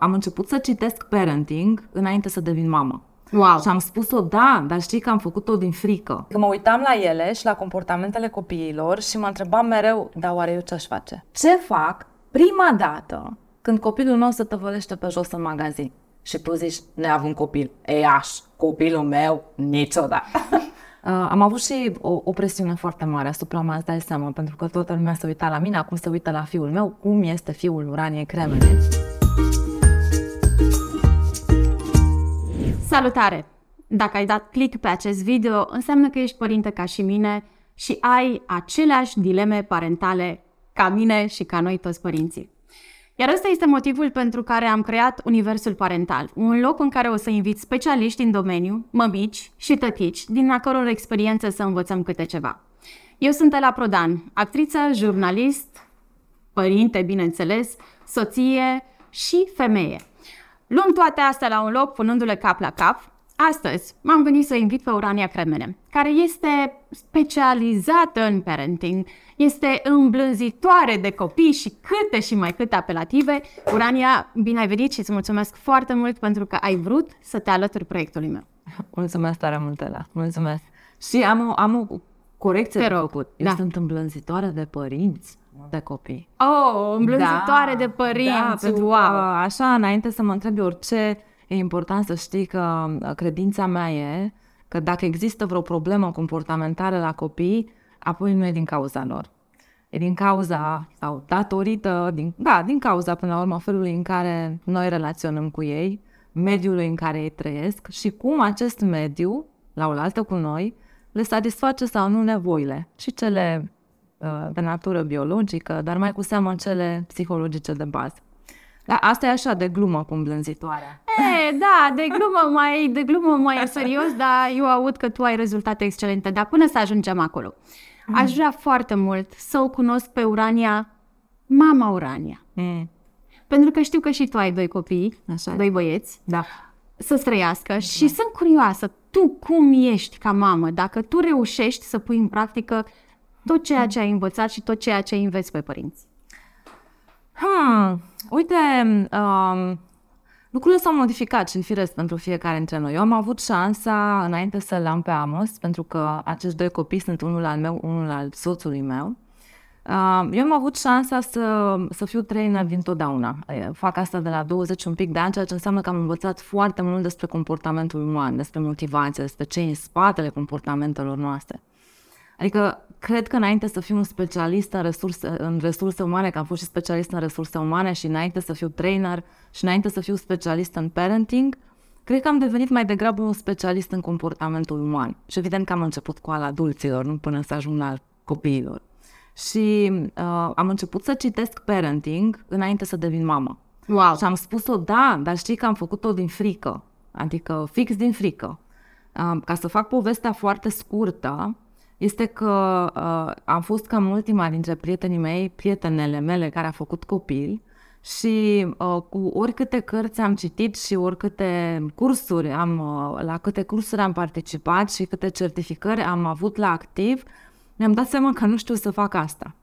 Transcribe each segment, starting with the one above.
am început să citesc parenting înainte să devin mamă. Wow. Și am spus-o, da, dar știi că am făcut-o din frică. Că mă uitam la ele și la comportamentele copiilor și mă întrebam mereu, da, oare eu ce-aș face? Ce fac prima dată când copilul meu se tăvălește pe jos în magazin? Și tu zici, neavând copil, ei aș, copilul meu, niciodată. Uh, am avut și o, o presiune foarte mare asupra mea, îți dai seama, pentru că toată lumea se uita la mine, acum se uită la fiul meu, cum este fiul Uraniei Cremene. Salutare! Dacă ai dat click pe acest video, înseamnă că ești părinte ca și mine și ai aceleași dileme parentale ca mine și ca noi toți părinții. Iar ăsta este motivul pentru care am creat Universul Parental, un loc în care o să invit specialiști în domeniu, mămici și tătici, din a căror experiență să învățăm câte ceva. Eu sunt Ela Prodan, actriță, jurnalist, părinte, bineînțeles, soție și femeie. Luăm toate astea la un loc, punându-le cap la cap. Astăzi m-am venit să invit pe Urania Cremene, care este specializată în parenting, este îmblânzitoare de copii și câte și mai câte apelative. Urania, bine ai venit și îți mulțumesc foarte mult pentru că ai vrut să te alături proiectului meu. Mulțumesc tare mult, Ela. Mulțumesc. Și am o, am o corecție Te de rog. făcut. Eu Da. sunt îmblânzitoare de părinți, de copii. Oh, îmblânzitoare Da, de părinți, Da, pentru wow! că, așa, înainte să mă întrebi orice, e important să știi că uh, credința mea e că dacă există vreo problemă comportamentală la copii, apoi nu e din cauza lor. E din cauza sau datorită, din, da, din cauza până la urmă felului în care noi relaționăm cu ei, mediului în care ei trăiesc și cum acest mediu, la oaltă cu noi, le satisface sau nu nevoile și cele uh, de natură biologică, dar mai cu seamă cele psihologice de bază. Da, asta e așa de glumă cu îmblânzitoarea. E, da, de glumă mai, de glumă mai serios, dar eu aud că tu ai rezultate excelente. Dar până să ajungem acolo, aș vrea foarte mult să o cunosc pe Urania, mama Urania. Mm. Pentru că știu că și tu ai doi copii, Așa e. doi băieți, Da. să trăiască și sunt curioasă, tu cum ești ca mamă, dacă tu reușești să pui în practică tot ceea ce ai învățat și tot ceea ce înveți pe părinți. Hmm, uite, um, lucrurile s-au modificat și în firesc pentru fiecare dintre noi. Eu am avut șansa, înainte să-l am pe Amos, pentru că acești doi copii sunt unul al meu, unul al soțului meu, Uh, eu am avut șansa să, să fiu trainer dintotdeauna. Uh, Fac asta de la 20 un pic de ani, ceea ce înseamnă că am învățat foarte mult despre comportamentul uman, despre motivație, despre ce e în spatele comportamentelor noastre. Adică, cred că înainte să fiu un specialist în resurse, în resurse umane, că am fost și specialist în resurse umane și înainte să fiu trainer și înainte să fiu specialist în parenting, cred că am devenit mai degrabă un specialist în comportamentul uman. Și evident că am început cu al adulților, nu până să ajung la al copiilor. Și uh, am început să citesc parenting înainte să devin mamă. Wow! Și am spus-o, da, dar știi că am făcut-o din frică. Adică fix din frică. Uh, Ca să fac povestea foarte scurtă, este că uh, am fost cam ultima dintre prietenii mei, prietenele mele care a făcut copil și uh, cu oricâte cărți am citit și oricâte cursuri am, uh, la câte cursuri am participat și câte certificări am avut la activ, mi-am dat seama că nu știu să fac asta.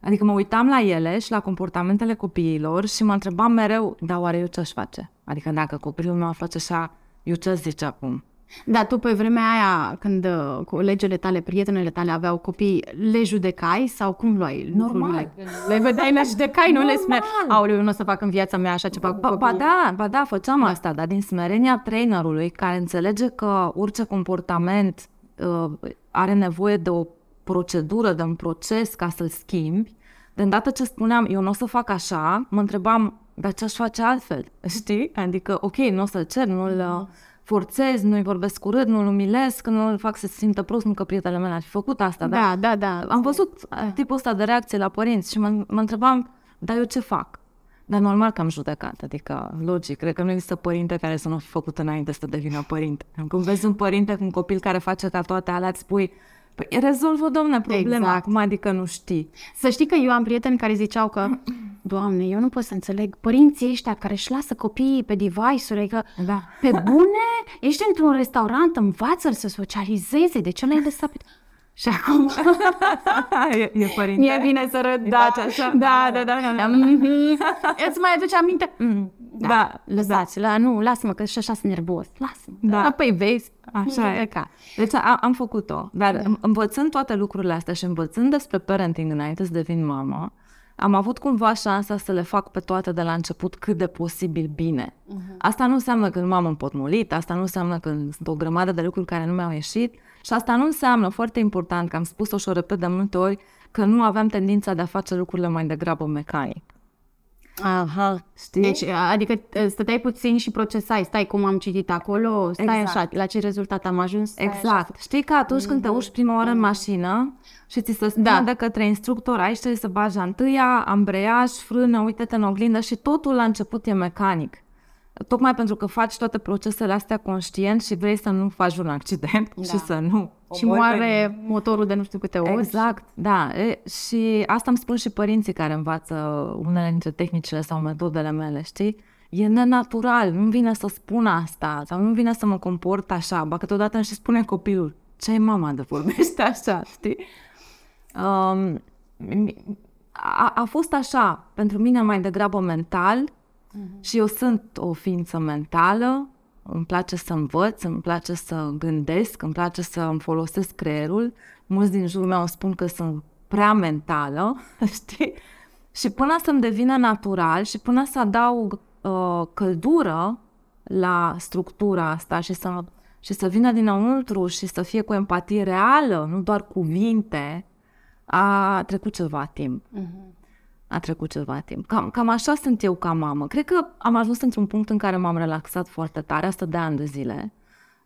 Adică mă uitam la ele și la comportamentele copiilor și mă întrebam mereu, da, oare eu ce-aș face? Adică dacă copilul meu ar face așa, eu ce zice acum? Dar tu pe vremea aia, când uh, colegele tale, prietenele tale aveau copii, le judecai sau cum luai Normal. lucrurile? Le vedeai, le judecai, nu le spuneai, Normal. aoleu, eu nu o să fac în viața mea așa ceva cu Ba, ba copiii. da, ba da, făceam asta, dar din smerenia trainerului care înțelege că orice comportament uh, are nevoie de o procedură, de un proces ca să-l schimbi, de îndată ce spuneam, eu nu o să fac așa, mă întrebam, dar ce aș face altfel? Știi? Adică, ok, nu o să-l cer, nu-l uh, forțez, nu-i vorbesc urât, nu-l umilesc, nu-l fac să se simtă prost, nu că prietenele mele ar fi făcut asta, dar Da, da, da. am văzut tipul ăsta de reacție la părinți și mă, mă întrebam, dar eu ce fac? Dar normal că am judecat, adică logic, cred că nu există părinte care să nu fi făcut înainte să devină părinte. Când vezi un părinte cu un copil care face ca toate alea, îți spui, păi rezolvă, domne, problema, Exact. acum adică nu știi. Să știi că eu am prieteni care ziceau că, Doamne, eu nu pot să înțeleg părinții ăștia care își lasă copiii pe device-uri, adică, Da. pe bune, ești într-un restaurant, învață să socializeze, de ce l-ai lăsat pe... Și acum e, e părinte. mi-e bine să râd, Îi da, faci așa? da, da, da, da, da. Mhm. Îți mai aduce aminte? Mm. Da, Da, lăsați, la, nu, lasă-mă, că și așa sunt nervos. Lasă-mă. Da. Apoi vezi. Așa e. Ca. Deci a, am făcut-o, dar da. învățând toate lucrurile astea și învățând despre parenting înainte să devin mamă, am avut cumva șansa să le fac pe toate de la început cât de posibil bine. Uh-huh. Asta nu înseamnă că nu m-am împotmolit, asta nu înseamnă că sunt o grămadă de lucruri care nu mi-au ieșit și asta nu înseamnă, foarte important, că am spus-o și o repet de multe ori, că nu aveam tendința de a face lucrurile mai degrabă mecanic. Aha, știi? Deci, adică stăteai puțin și procesai, stai cum am citit acolo, stai Exact. așa, la ce rezultat am ajuns? Stai așa. Exact. Știi că atunci când te urci prima oară în mașină și ți se spune Da. de către instructor, aici trebuie să bagi întâia, ambreiaj, frână, uite-te în oglindă și totul la început e mecanic. Tocmai pentru că faci toate procesele astea conștient și vrei să nu faci un accident da. și să nu Și omori pe moare motorul de nu știu câte ori. Exact, da. E, și asta îmi spun și părinții care învață unele dintre tehnicile sau metodele mele, știi? E nenatural, nu vine să spun asta sau nu vine să mă comport așa, ba câteodată îmi și spune copilul, ce e mama de vorbește așa, știi? Um, a, a fost așa, pentru mine mai degrabă mental și eu sunt o ființă mentală, îmi place să învăț, îmi place să gândesc, îmi place să îmi folosesc creierul. Mulți din jurul meu spun că sunt prea mentală, știi? Și până să-mi devină natural și până să adaug uh, căldură la structura asta și să, și să vină dinăuntru și să fie cu empatie reală, nu doar cuvinte, a trecut ceva timp. A trecut ceva timp. Cam, cam așa sunt eu ca mamă. Cred că am ajuns într-un punct în care m-am relaxat foarte tare, asta de ani de zile.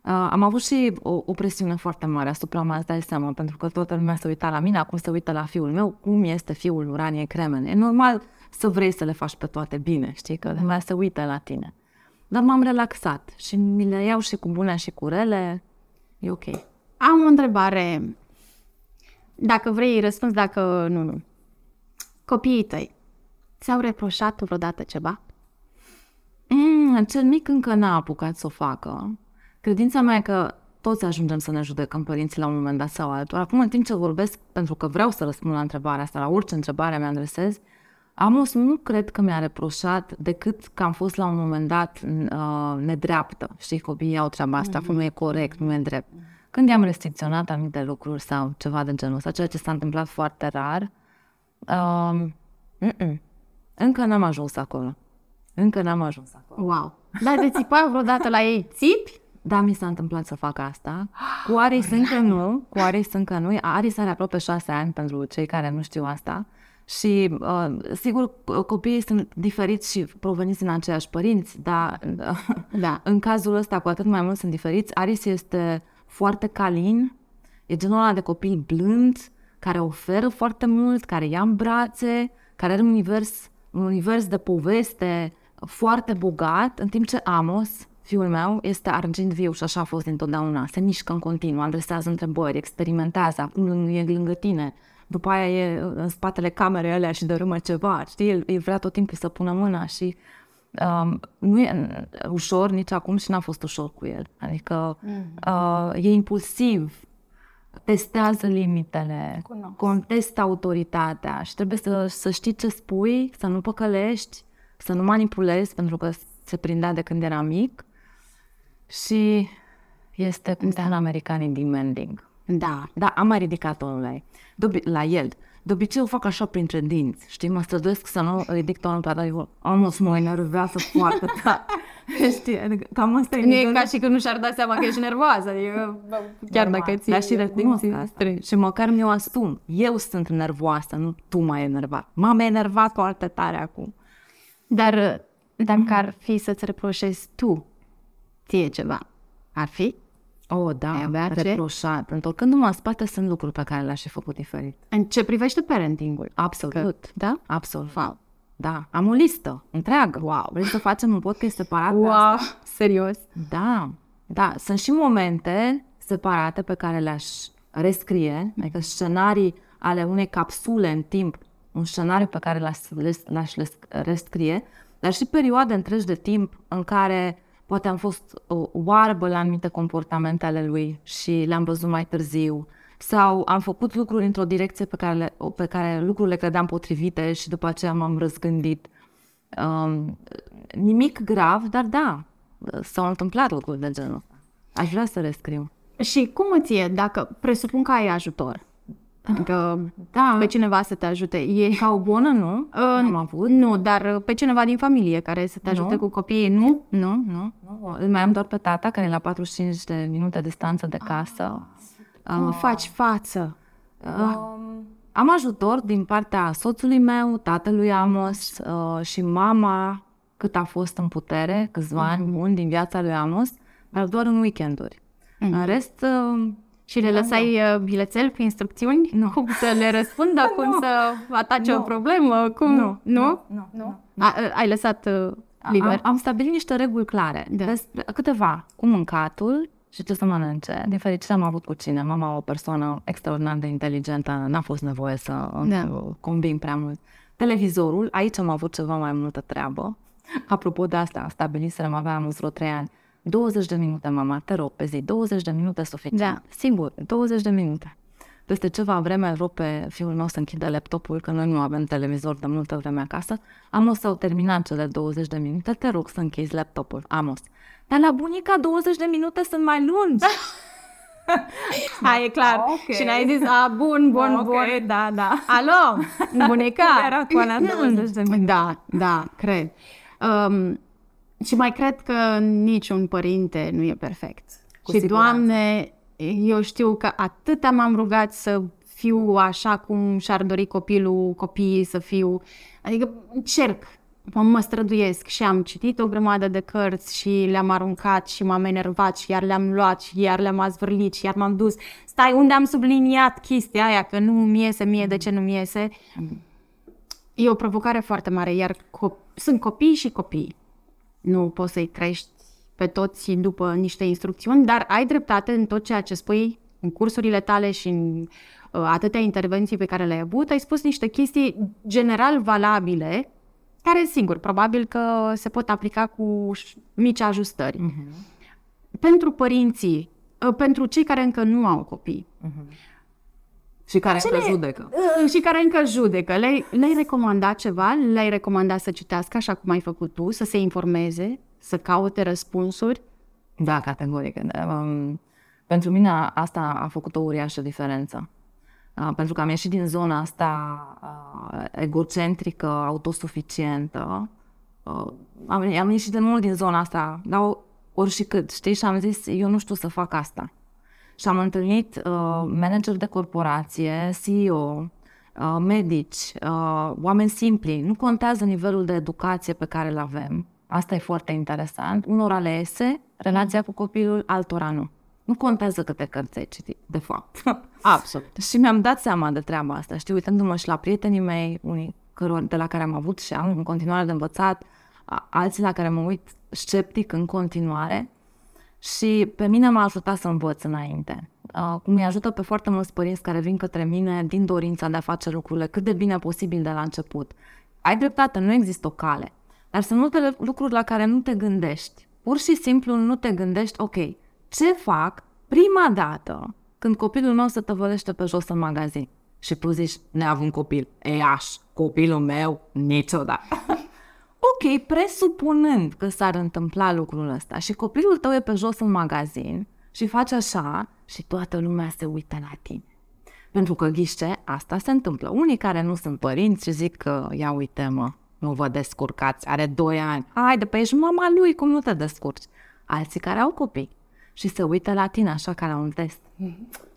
Uh, am avut și o, o presiune foarte mare asupra mea, îți dai seama, pentru că toată lumea se uita la mine, acum se uită la fiul meu, cum este fiul Uraniei Cremen. E normal să vrei să le faci pe toate bine, știi, că lumea se uită la tine. Dar m-am relaxat și mi le iau și cu bune și cu rele, e ok. Am o întrebare. Dacă vrei răspuns, dacă nu, nu. Copiii tăi ți-au reproșat vreodată ceva? Mm, cel mic încă n-a apucat să o facă. Credința mea e că toți ajungem să ne judecăm părinții la un moment dat sau altul. Acum, în timp ce vorbesc, pentru că vreau să răspund la întrebarea asta, la orice întrebare mi adresez, Amos nu cred că mi-a reproșat decât că am fost la un moment dat uh, nedreaptă. Știi, copiii au treaba asta, mm-hmm. nu e corect, nu e drept. Când i-am restricționat anumite lucruri sau ceva de genul ăsta, ceea ce s-a întâmplat foarte rar, um, mm-mm. încă n-am ajuns acolo. Încă n-am ajuns acolo. Wow! Dar te țipai vreodată la ei? Țipi? Da, mi s-a întâmplat să fac asta. Cu Aris încă nu, cu Aris încă nu. Aris are aproape șase ani pentru cei care nu știu asta. Și, uh, sigur, copiii sunt diferiți și proveniți din aceiași părinți, dar uh, Da. în cazul ăsta cu atât mai mult sunt diferiți. Aris este foarte calin, e genul ăla de copil blând, care oferă foarte mult, care ia în brațe, care are un univers, un univers de poveste foarte bogat, în timp ce Amos, fiul meu, este argint viu și așa a fost întotdeauna. Se mișcă în continuu, adresează întrebări, experimentează, acum e lângă tine. După aia e în spatele camerei alea și dărâmă ceva, știi? El, el vrea tot timpul să pună mâna și um, nu e ușor nici acum și n-a fost ușor cu el. Adică uh, e impulsiv, testează limitele, Cunosc. contestă autoritatea și trebuie să, să știi ce spui, să nu păcălești, să nu manipulezi, pentru că se prindea de când era mic și este, cum spun americanii, demanding. Da. Da, am mai ridicat tonul la, ei. De obi- la el. De obicei o fac așa printre dinți, știi? Mă străduiesc să nu ridic tonul pe dar am o să mă enervează foarte tare. știi? Adică cam asta e Nu e nivelul- ca și când nu și-ar da seama că ești nervoasă. Adică, chiar dacă ți Dar și recunosc asta. Și măcar mi-o asum. Eu sunt nervoasă, nu tu m-ai enervat. M-am enervat foarte tare acum. Dar dacă ar fi să-ți reproșezi tu ție ceva, ar fi? Oh, da, Ai avea ce? reproșat. Întorcându-mă în spate, sunt lucruri pe care le-aș fi făcut diferit. În ce privește parentingul? Absolut. Da? Absolut. Wow. Da, am o listă întreagă. Wow. Vrei să facem un podcast separat? pe asta? Wow, serios? Da, da. Sunt și momente separate pe care le-aș rescrie, adică scenarii ale unei capsule în timp, un scenariu pe care l-aș, l-aș rescrie, dar și perioade întregi de timp în care poate am fost uh, oarbă la anumite comportamente ale lui și le-am văzut mai târziu, sau am făcut lucruri într-o direcție pe care, le, pe care lucrurile credeam potrivite și după aceea m-am răzgândit. Um, nimic grav, dar da, s-au întâmplat lucruri de genul ăsta. Aș vrea să le scriu. Și cum îți e dacă presupun că ai ajutor? Adică da. pe cineva să te ajute. E... Ca o bună, nu? Uh, Am avut. Nu, dar pe cineva din familie care să te ajute Nu. cu copiii, nu? Nu, nu, nu. Îl mai am doar pe tata, care e la 45 de minute distanță de casă. Cum faci față? Um, am ajutor din partea soțului meu, tatălui Amos uh, și mama, cât a fost în putere, câțiva ani buni din viața lui Amos, dar doar în weekenduri. În rest, uh, Și le lăsai uh, bilețel cu instrucțiuni? Nu. Cum să le răspundă, cum să atace o problemă? Cum? Nu, Nu? nu, nu. A, a, ai lăsat uh, liber? Am, am stabilit niște reguli clare. Da. Despre câteva. Cu mâncatul și ce să mănânce. Din fericire am avut cu cine. Mama o persoană extraordinar de inteligentă. N-a fost nevoie să Da. uh, combin prea mult. Televizorul, aici am avut ceva mai multă treabă. Apropo de asta, stabiliserăm, aveam vreo 3 ani. 20 de minute, mama, te rog, pe zi. 20 de minute suficient. Da. Sigur, 20 de minute. Peste ceva vreme îl rog pe fiul meu să închidă laptopul, că noi nu avem televizor de multă vreme acasă. Amos s-au terminat cele 20 de minute, te rog să închizi laptopul. Amos. Dar la bunica 20 de minute sunt mai lungi. Hai, e clar. Ok. Și n-ai zis, a, bun, bun, Ok, bun. da, da. Alo, bunica. Era cu alea 20 de minute. Da, da, cred. Um, și mai cred că niciun părinte nu e perfect. Cu și, siguranță. Doamne, eu știu că atâta m-am rugat să fiu așa cum și-ar dori copilul, copiii să fiu. Adică încerc, mă, mă străduiesc și am citit o grămadă de cărți și le-am aruncat și m-am enervat și iar le-am luat și iar le-am azvârlit și iar m-am dus. Stai, unde am subliniat chestia aia, că nu mi iese mie, de ce nu mi iese? E o provocare foarte mare, iar co- sunt copii și copii. Nu poți să-i crești pe toți după niște instrucțiuni, dar ai dreptate în tot ceea ce spui în cursurile tale și în uh, atâtea intervenții pe care le-ai avut. Ai spus niște chestii general valabile, care, sigur, probabil că se pot aplica cu ș- mici ajustări. Pentru părinții, uh, pentru cei care încă nu au copii, Și care Ce încă le- judecă. Uh, și care încă judecă. Le-ai, le-ai recomandat ceva? Le-ai recomandat să citească așa cum ai făcut tu, să se informeze, să caute răspunsuri? Da, categoric. Um, pentru mine asta a făcut o uriașă diferență. Uh, pentru că am ieșit din zona asta uh, egocentrică, autosuficientă. Uh, am, am ieșit de mult din zona asta, dar o- ori și cât, știi? Și am zis, eu nu știu să fac asta. Și am întâlnit uh, manager de corporație, CEO, uh, medici, uh, oameni simpli. Nu contează nivelul de educație pe care îl avem. Asta e foarte interesant. Unora le iese relația cu copilul, altora nu. Nu contează câte cărți ai citit, de fapt. Absolut. și mi-am dat seama de treaba asta. Știi, uitându-mă și la prietenii mei, unii căror, de la care am avut și am în continuare de învățat, a- alții la care mă uit sceptic în continuare. Și pe mine m-a ajutat să învăț înainte. Uh, cum îi ajută pe foarte mulți părinți care vin către mine din dorința de a face lucrurile cât de bine posibil de la început. Ai dreptate, nu există o cale. Dar sunt multe lucruri la care nu te gândești. Pur și simplu nu te gândești, ok, ce fac prima dată când copilul meu se tăvălește pe jos în magazin? Și tu zici, neavând copil, e aș, copilul meu, niciodată. Ok, presupunând că s-ar întâmpla lucrul ăsta și copilul tău e pe jos în magazin și faci așa și toată lumea se uită la tine. Pentru că ghiște, asta se întâmplă. Unii care nu sunt părinți și zic că, ia uite mă, nu vă descurcați, are 2 ani. Haide, pe ești mama lui, cum nu te descurci? Alții care au copii și se uită la tine așa ca la un test.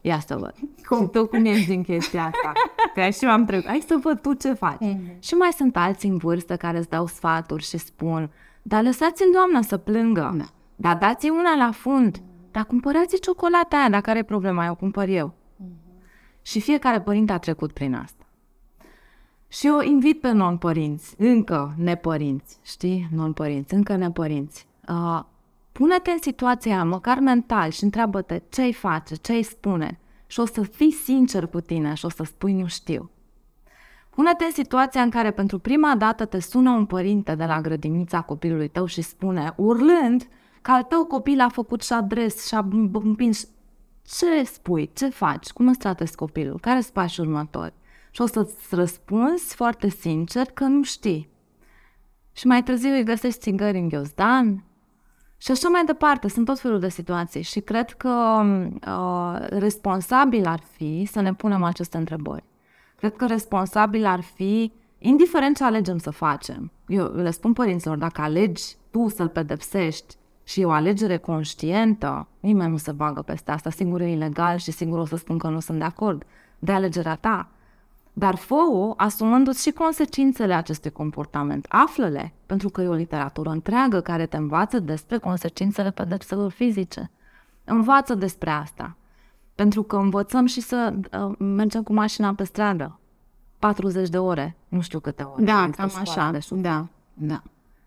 Ia să văd. Cum? Tu cum ești din chestia asta? Că și m-am trecut. Hai să văd tu ce faci. Și mai sunt alții în vârstă care îți dau sfaturi și spun dar lăsați-l doamna să plângă. Da. Dar dați-i una la fund. Dar cumpărați ciocolata aia, dacă are problema, o cumpăr eu. Și fiecare părinte a trecut prin asta. Și eu invit pe non-părinți, încă nepărinți, știi? Non-părinți, încă nepărinți. Uh, pune-te în situația aia, măcar mental, și întreabă-te ce îi face, ce îi spune. Și o să fii sincer cu tine și o să spui nu știu. Pune-te în situația în care pentru prima dată te sună un părinte de la grădinița copilului tău și spune, urlând, că al tău copil a făcut și adres și a împins. Ce spui? Ce faci? Cum îți tratezi copilul? Care sunt pașii următori? Și o să-ți răspunzi foarte sincer că nu știi. și mai târziu îi găsești țigări în ghiozdan și așa mai departe. Sunt tot felul de situații și cred că uh, responsabil ar fi să ne punem aceste întrebări. Cred că responsabil ar fi, indiferent ce alegem să facem, eu le spun părinților, dacă alegi tu să-l pedepsești și e o alegere conștientă, nimeni nu se bagă peste asta, sigur e ilegal și sigur o să spun că nu sunt de acord de alegerea ta. Dar fă-o asumându-ți și consecințele acestui comportament. Află-le, pentru că e o literatură întreagă care te învață despre consecințele pedepselor fizice. Învață despre asta. Pentru că învățăm și să uh, mergem cu mașina pe stradă. 40 de ore, nu știu câte ore. Da, cam așa. Da, da.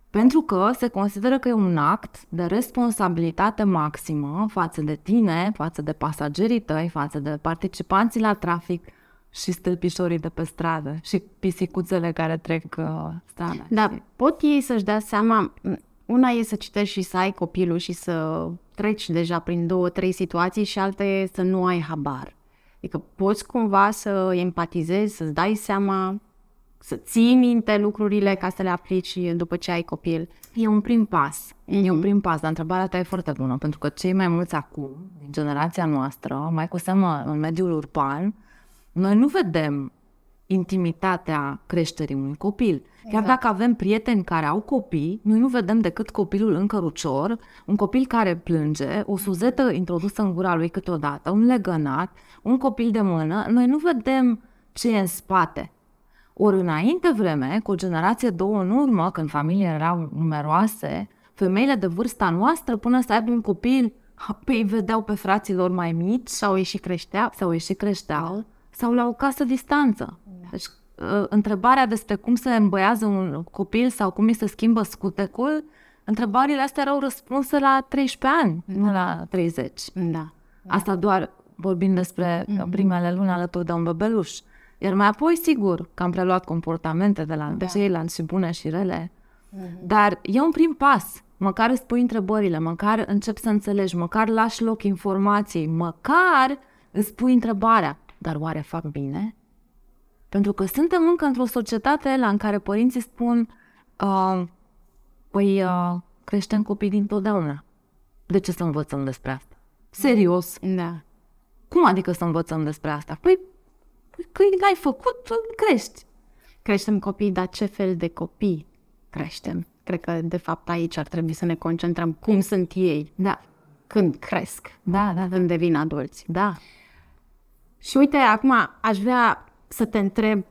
Pentru că se consideră că e un act de responsabilitate maximă față de tine, față de pasagerii tăi, față de participanții la trafic și stâlpișorii de pe stradă și pisicuțele care trec uh, strada. Da, pot ei să-și dea seama, una e să citești și să ai copilul și să treci deja prin două, trei situații și alta e să nu ai habar. Adică poți cumva să empatizezi, să-ți dai seama să ții minte lucrurile ca să le aplici după ce ai copil. E un prim pas. Mm-hmm. E un mhm. prim pas, dar întrebarea ta e foarte bună, pentru că cei mai mulți acum, din generația noastră, mai cu seamă în mediul urban, noi nu vedem intimitatea creșterii unui copil. Chiar exact. dacă avem prieteni care au copii, noi nu vedem decât copilul în cărucior, un copil care plânge, o suzetă introdusă în gura lui câteodată, un legănat, un copil de mână, noi nu vedem ce e în spate. Ori înainte vreme, cu o generație două în urmă, când familiile erau numeroase, femeile de vârsta noastră, până să aibă un copil, pe îi vedeau pe fraților mai mici sau ei și creșteau, sau ei și creșteau, sau la o casă distanță. Da. Deci, ă, întrebarea despre cum se îmbăiază un copil sau cum îi se schimbă scutecul, întrebările astea erau răspunse la 13 ani, da. nu la 30. Da. Asta doar vorbind despre mm-hmm. primele luni alături de un bebeluș. Iar mai apoi, sigur, că am preluat comportamente de la da. ceilalți și bune și rele, mm-hmm. dar e un prim pas. Măcar îți pui întrebările, măcar începi să înțelegi, măcar lași loc informației, măcar îți pui întrebarea, dar oare fac bine? Pentru că suntem încă într-o societate la în care părinții spun uh, păi uh, creștem copii din totdeauna. De ce să învățăm despre asta? Serios? Da. Cum adică să învățăm despre asta? Păi că l-ai făcut, crești. Creștem copii, dar ce fel de copii creștem? Cred că, de fapt, aici ar trebui să ne concentrăm cum sunt ei. Da. Când cresc. Da, da, da. Când devin adulți. Da. Și uite, acum aș vrea să te întreb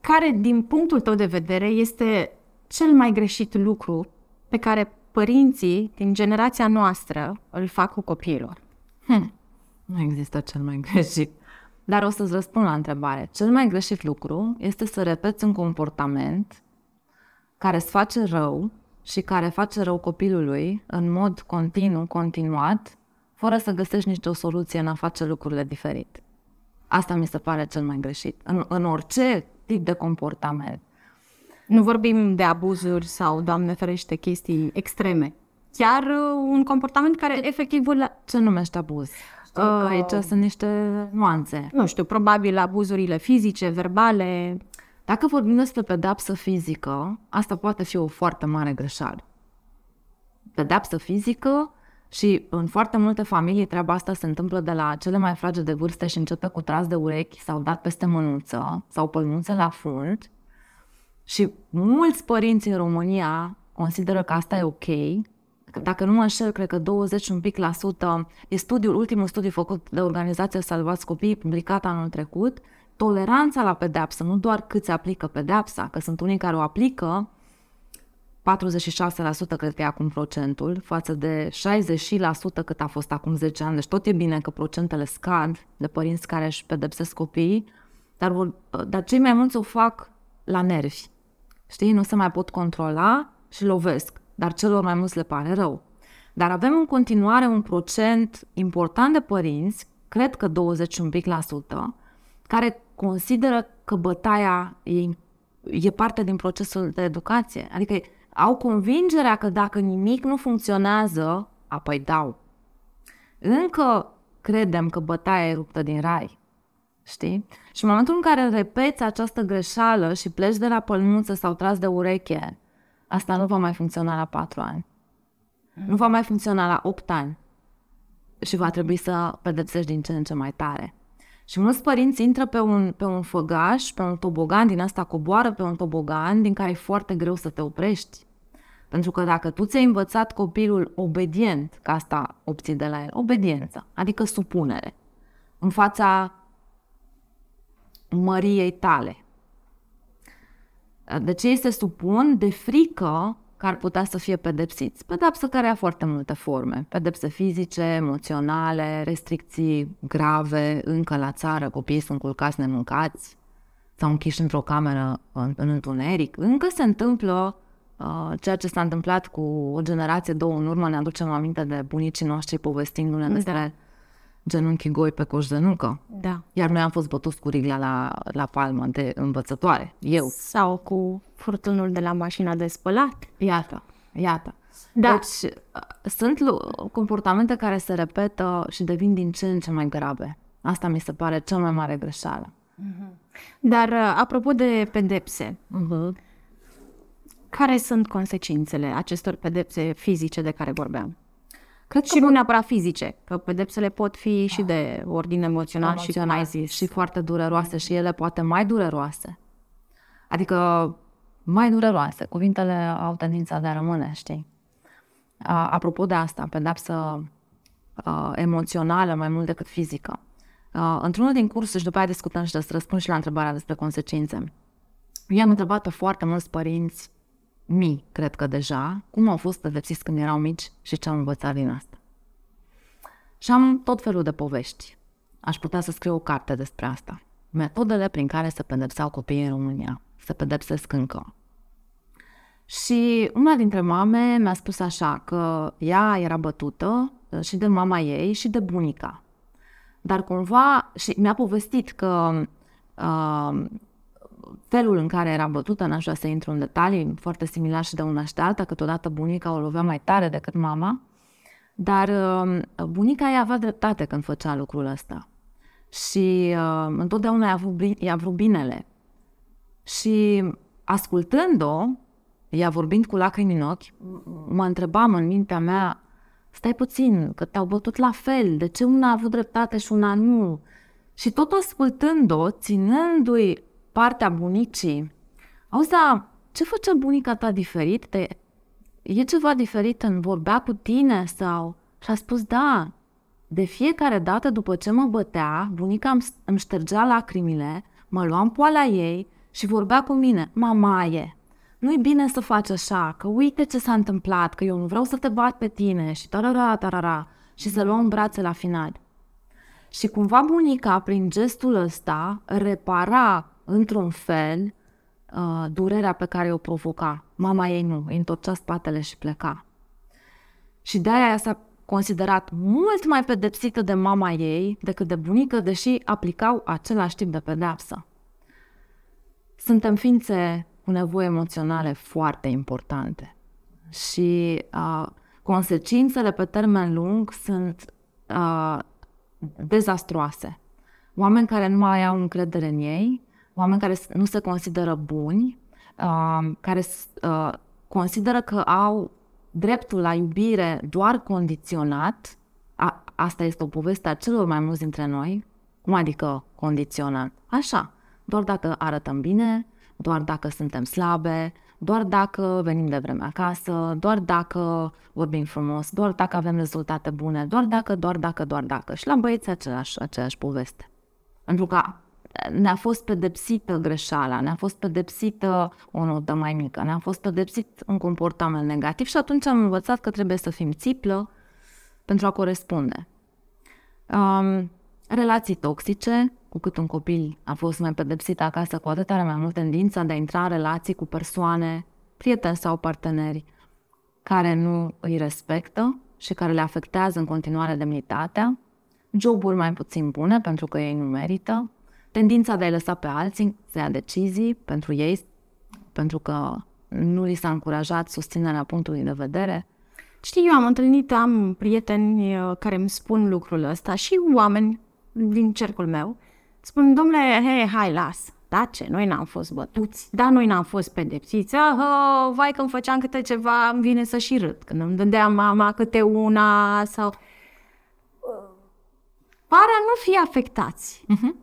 care, din punctul tău de vedere, este cel mai greșit lucru pe care părinții din generația noastră îl fac cu copiilor? Hm. Nu există cel mai greșit. Dar o să-ți răspund la întrebare. Cel mai greșit lucru este să repeți un comportament care îți face rău și care face rău copilului în mod continuu, continuat, fără să găsești nicio soluție în a face lucrurile diferit. Asta mi se pare cel mai greșit. În, în orice tip de comportament. Nu vorbim de abuzuri sau, Doamne ferește, chestii extreme. Chiar uh, un comportament care efectiv... Ce numești abuz? Știi uh, că aici sunt niște nuanțe. Nu știu, probabil abuzurile fizice, verbale. Dacă vorbim despre pedapsă fizică, asta poate fi o foarte mare greșeală. Pedapsă fizică și în foarte multe familii treaba asta se întâmplă de la cele mai frage de vârste și începe cu tras de urechi sau dat peste mânuță sau pălmuțe la fund. Și mulți părinți în România consideră că asta e ok dacă nu mă înșel, cred că 20 un pic la sută, e studiul, ultimul studiu făcut de organizația Salvați Copii, publicat anul trecut, toleranța la pedeapsă, nu doar cât se aplică pedeapsa, că sunt unii care o aplică, 46% cred că e acum procentul, față de 60% cât a fost acum 10 ani. Deci tot e bine că procentele scad de părinți care își pedepsesc copiii, dar, dar cei mai mulți o fac la nervi. Știi, nu se mai pot controla și lovesc dar celor mai mulți le pare rău. Dar avem în continuare un procent important de părinți, cred că 20 un pic la sută, care consideră că bătaia e, e parte din procesul de educație. Adică au convingerea că dacă nimic nu funcționează, apoi dau. Încă credem că bătaia e ruptă din rai. Știi? Și în momentul în care repeți această greșeală și pleci de la pălmuță sau tras de ureche asta nu va mai funcționa la patru ani. Nu va mai funcționa la opt ani. Și va trebui să pedepsești din ce în ce mai tare. Și mulți părinți intră pe un, pe un făgaș, pe un tobogan, din asta coboară pe un tobogan din care e foarte greu să te oprești. Pentru că dacă tu ți-ai învățat copilul obedient, că asta obții de la el, obediență, adică supunere, în fața măriei tale. De ce este supun? De frică că ar putea să fie pedepsiți. Pedepsă care are foarte multe forme. Pedepse fizice, emoționale, restricții grave, încă la țară, copiii sunt culcați nemâncați sau închiși într-o cameră în, în întuneric. Încă se întâmplă uh, ceea ce s-a întâmplat cu o generație, două în urmă, ne aducem aminte de bunicii noștri povestindu-ne da. despre genunchi goi pe coș de nucă. Da. Iar noi am fost bătuți cu rigla la, la palmă de învățătoare, eu. Sau cu furtunul de la mașina de spălat. Iată, iată. Da. Deci sunt comportamente care se repetă și devin din ce în ce mai grave. Asta mi se pare cea mai mare greșeală. Dar uh, apropo de pedepse, Uh-huh. care sunt consecințele acestor pedepse fizice de care vorbeam? Cred Și nu neapărat fizice, că pedepsele pot fi și de ordin emoțional, și cum emoțional ai zis. și foarte dureroase și ele poate mai dureroase. Adică mai dureroase. Cuvintele au tendința de a rămâne, știi? A, apropo de asta, pedapsă a, emoțională mai mult decât fizică. A, într-unul din cursuri și după aia discutăm și să răspund și la întrebarea despre consecințe. Eu am întrebat pe foarte mulți părinți mii, cred că deja, cum au fost pedepsiți când erau mici și ce au învățat din asta. Și am tot felul de povești. Aș putea să scriu o carte despre asta. Metodele prin care se pedepseau copiii în România. Se pedepsesc încă. Și una dintre mame mi-a spus așa că ea era bătută uh, și de mama ei și de bunica. Dar cumva, și mi-a povestit că uh, felul în care era bătută, n-aș vrea să intru în detalii, foarte similar și de una și de alta, câteodată bunica o lovea mai tare decât mama, dar uh, bunica ei avea dreptate când făcea lucrul ăsta. Și uh, întotdeauna i-a vrut, bi- i-a vrut binele. Și ascultând-o, ea vorbind cu lacrimi în ochi, m- mă întrebam în mintea mea, stai puțin, că te-au bătut la fel, de ce una a avut dreptate și una nu? Și tot ascultând-o, ținându-i partea bunicii, auzi, dar ce făcea bunica ta diferit? De... E ceva diferit în vorbea cu tine sau... Și a spus, da, de fiecare dată după ce mă bătea, bunica îmi, îmi ștergea lacrimile, mă lua în poala ei și vorbea cu mine, mamaie, nu-i bine să faci așa, că uite ce s-a întâmplat, că eu nu vreau să te bat pe tine și tarara, tarara, și să luăm în brațe la final. Și cumva bunica, prin gestul ăsta, repara într-un fel uh, durerea pe care o provoca. Mama ei nu, îi întorcea spatele și pleca. Și de aia s-a considerat mult mai pedepsită de mama ei decât de bunică, deși aplicau același tip de pedepsă. Suntem ființe cu nevoi emoționale foarte importante și uh, consecințele pe termen lung sunt uh, dezastroase. Oameni care nu mai au încredere în ei, oameni care nu se consideră buni, uh, care uh, consideră că au dreptul la iubire doar condiționat, a, asta este o poveste a celor mai mulți dintre noi, cum adică condiționat? Așa, doar dacă arătăm bine, doar dacă suntem slabe, doar dacă venim de vreme acasă, doar dacă vorbim frumos, doar dacă avem rezultate bune, doar dacă, doar dacă, doar dacă. Și la băieți aceeași, aceeași poveste. Pentru că ne-a fost pedepsită greșeala, ne-a fost pedepsită o notă mai mică, ne-a fost pedepsit un comportament negativ și atunci am învățat că trebuie să fim țiplă pentru a corespunde. Um, relații toxice, cu cât un copil a fost mai pedepsit acasă, cu atât are mai mult tendința de a intra în relații cu persoane, prieteni sau parteneri, care nu îi respectă și care le afectează în continuare demnitatea, joburi mai puțin bune pentru că ei nu merită, tendința de a-i lăsa pe alții să ia decizii pentru ei, pentru că nu li s-a încurajat susținerea punctului de vedere. Știi, eu am întâlnit, am prieteni uh, care îmi spun lucrul ăsta și oameni din cercul meu spun, domnule, hei, hai, las, atace, noi n-am fost bătuți, dar noi n-am fost pedepsiți. Ah, oh, vai când făceam câte ceva, îmi vine să și râd. Când îmi dădea mama câte una sau... Pare a nu fi afectați. Mhm.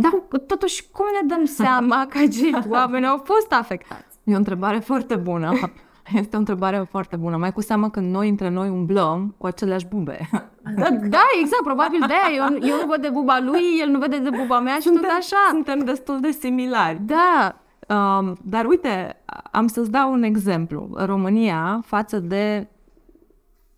Dar totuși, cum ne dăm seama că acei oameni au fost afectați? E o întrebare foarte bună. Este o întrebare foarte bună. Mai cu seamă când noi între noi umblăm cu aceleași bube. Da, da exact, probabil de aia. Eu, eu nu văd de buba lui, el nu vede de buba mea și tot așa. Suntem destul de similari. Da, Um, dar uite, am să-ți dau un exemplu. România față de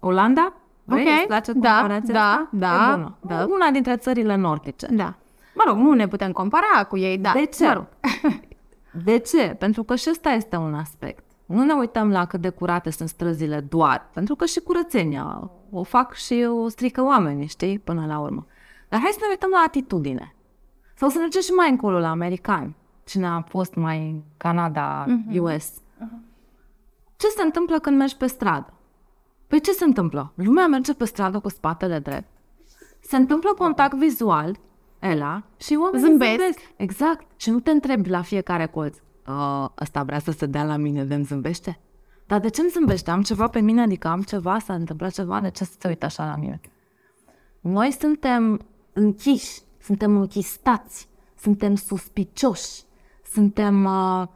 Olanda? Vrei? Ok, Îți place da, comparația da, asta? da, E bună. da. Una dintre țările nordice. da. Mă rog, nu ne putem compara cu ei, da. De ce? Mă rog. De ce? Pentru că și ăsta este un aspect. Nu ne uităm la cât de curate sunt străzile doar, pentru că și curățenia o fac și o strică oamenii, știi, până la urmă. Dar hai să ne uităm la atitudine. Sau să ne ducem și mai încolo la americani. Cine a fost mai în Canada, US. Ce se întâmplă când mergi pe stradă? Păi ce se întâmplă? Lumea merge pe stradă cu spatele drept. Se întâmplă contact vizual, Ela, și oamenii Zâmbesc. Exact. Și nu te întrebi la fiecare colț. "Uh, ăsta vrea să se dea la mine, de îmi zâmbește? Dar de ce îmi zâmbește? Am ceva pe mine, adică am ceva, s-a întâmplat ceva, de ce să te uite așa la mine? Noi suntem închiși, suntem închistați, suntem suspicioși, suntem uh,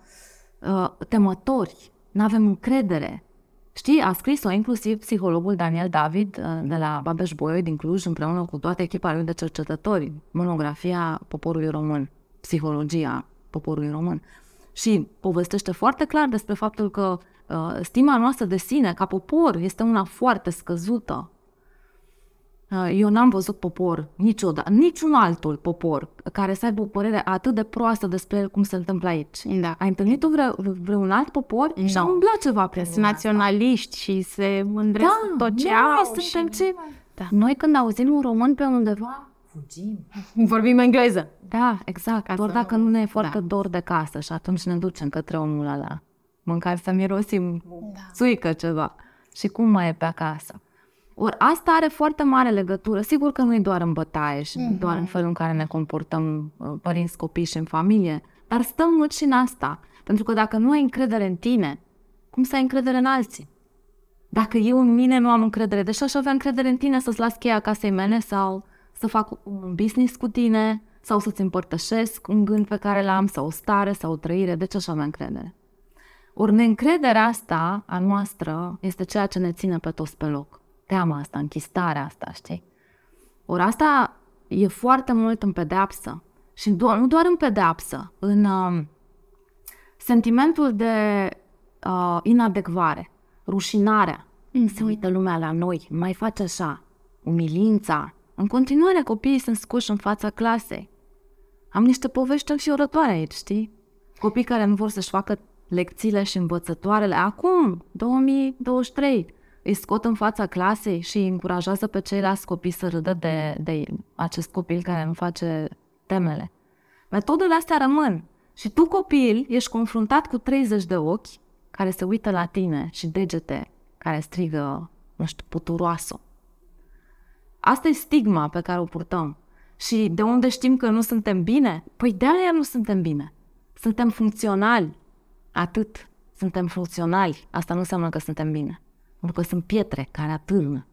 uh, temători, nu avem încredere. Știi, a scris-o inclusiv psihologul Daniel David uh, de la Babeș Bolyai din Cluj împreună cu toată echipa lui de cercetători, monografia poporului român, psihologia poporului român. Și povestește foarte clar despre faptul că uh, stima noastră de sine ca popor este una foarte scăzută. Uh, Eu n-am văzut popor niciodată, niciun altul popor care să aibă o părere atât de proastă despre el cum se întâmplă aici. Da. Ai întâlnit tu vre, vreun alt popor și a Nu. umblat ceva prin Sunt lumea asta. naționaliști și se mândresc Da, tot ce noi au. suntem și... ce... Da. Noi când auzim un român pe undeva, fugim. Vorbim engleză. Da, exact. Ca Doar să- dacă nu ne e foarte da. dor de casă și atunci ne ducem către omul ăla. Mâncare să mirosim Da. țuică ceva. Și cum mai e pe acasă? Ori asta are foarte mare legătură. Sigur că nu e doar în bătaie și Mhm. doar în felul în care ne comportăm uh, părinți, copii și în familie, dar stăm mult și în asta. Pentru că dacă nu ai încredere în tine, cum să ai încredere în alții? Dacă eu în mine nu am încredere, deși aș avea încredere în tine să-ți las cheia casei mele sau să fac un business cu tine sau să-ți împărtășesc un gând pe care l-am sau o stare sau o trăire, de ce aș avea încredere? Ori neîncrederea asta a noastră este ceea ce ne ține pe toți pe loc. Teama asta, închistarea asta, știi? Ori asta e foarte mult în pedeapsă. Și do- nu doar în pedeapsă, în um, sentimentul de uh, inadecvare, rușinarea. Se uită lumea la noi, mai face așa, umilința. În continuare copiii sunt scuși în fața clasei. Am niște povești înfiorătoare aici, știi? Copii care nu vor să-și facă lecțiile și învățătoarele. Acum, 2023, îi scot în fața clasei și îi încurajează pe ceilalți copii să râdă de, de acest copil care nu face temele. Metodele astea rămân. Și tu, copil, ești confruntat cu 30 de ochi care se uită la tine și degete care strigă, nu știu, puturoasă. Asta e stigma pe care o purtăm. Și de unde știm că nu suntem bine? Păi de aia nu suntem bine. Suntem funcționali. Atât. Suntem funcționali. Asta nu înseamnă că suntem bine. Pentru că sunt pietre care atârnă.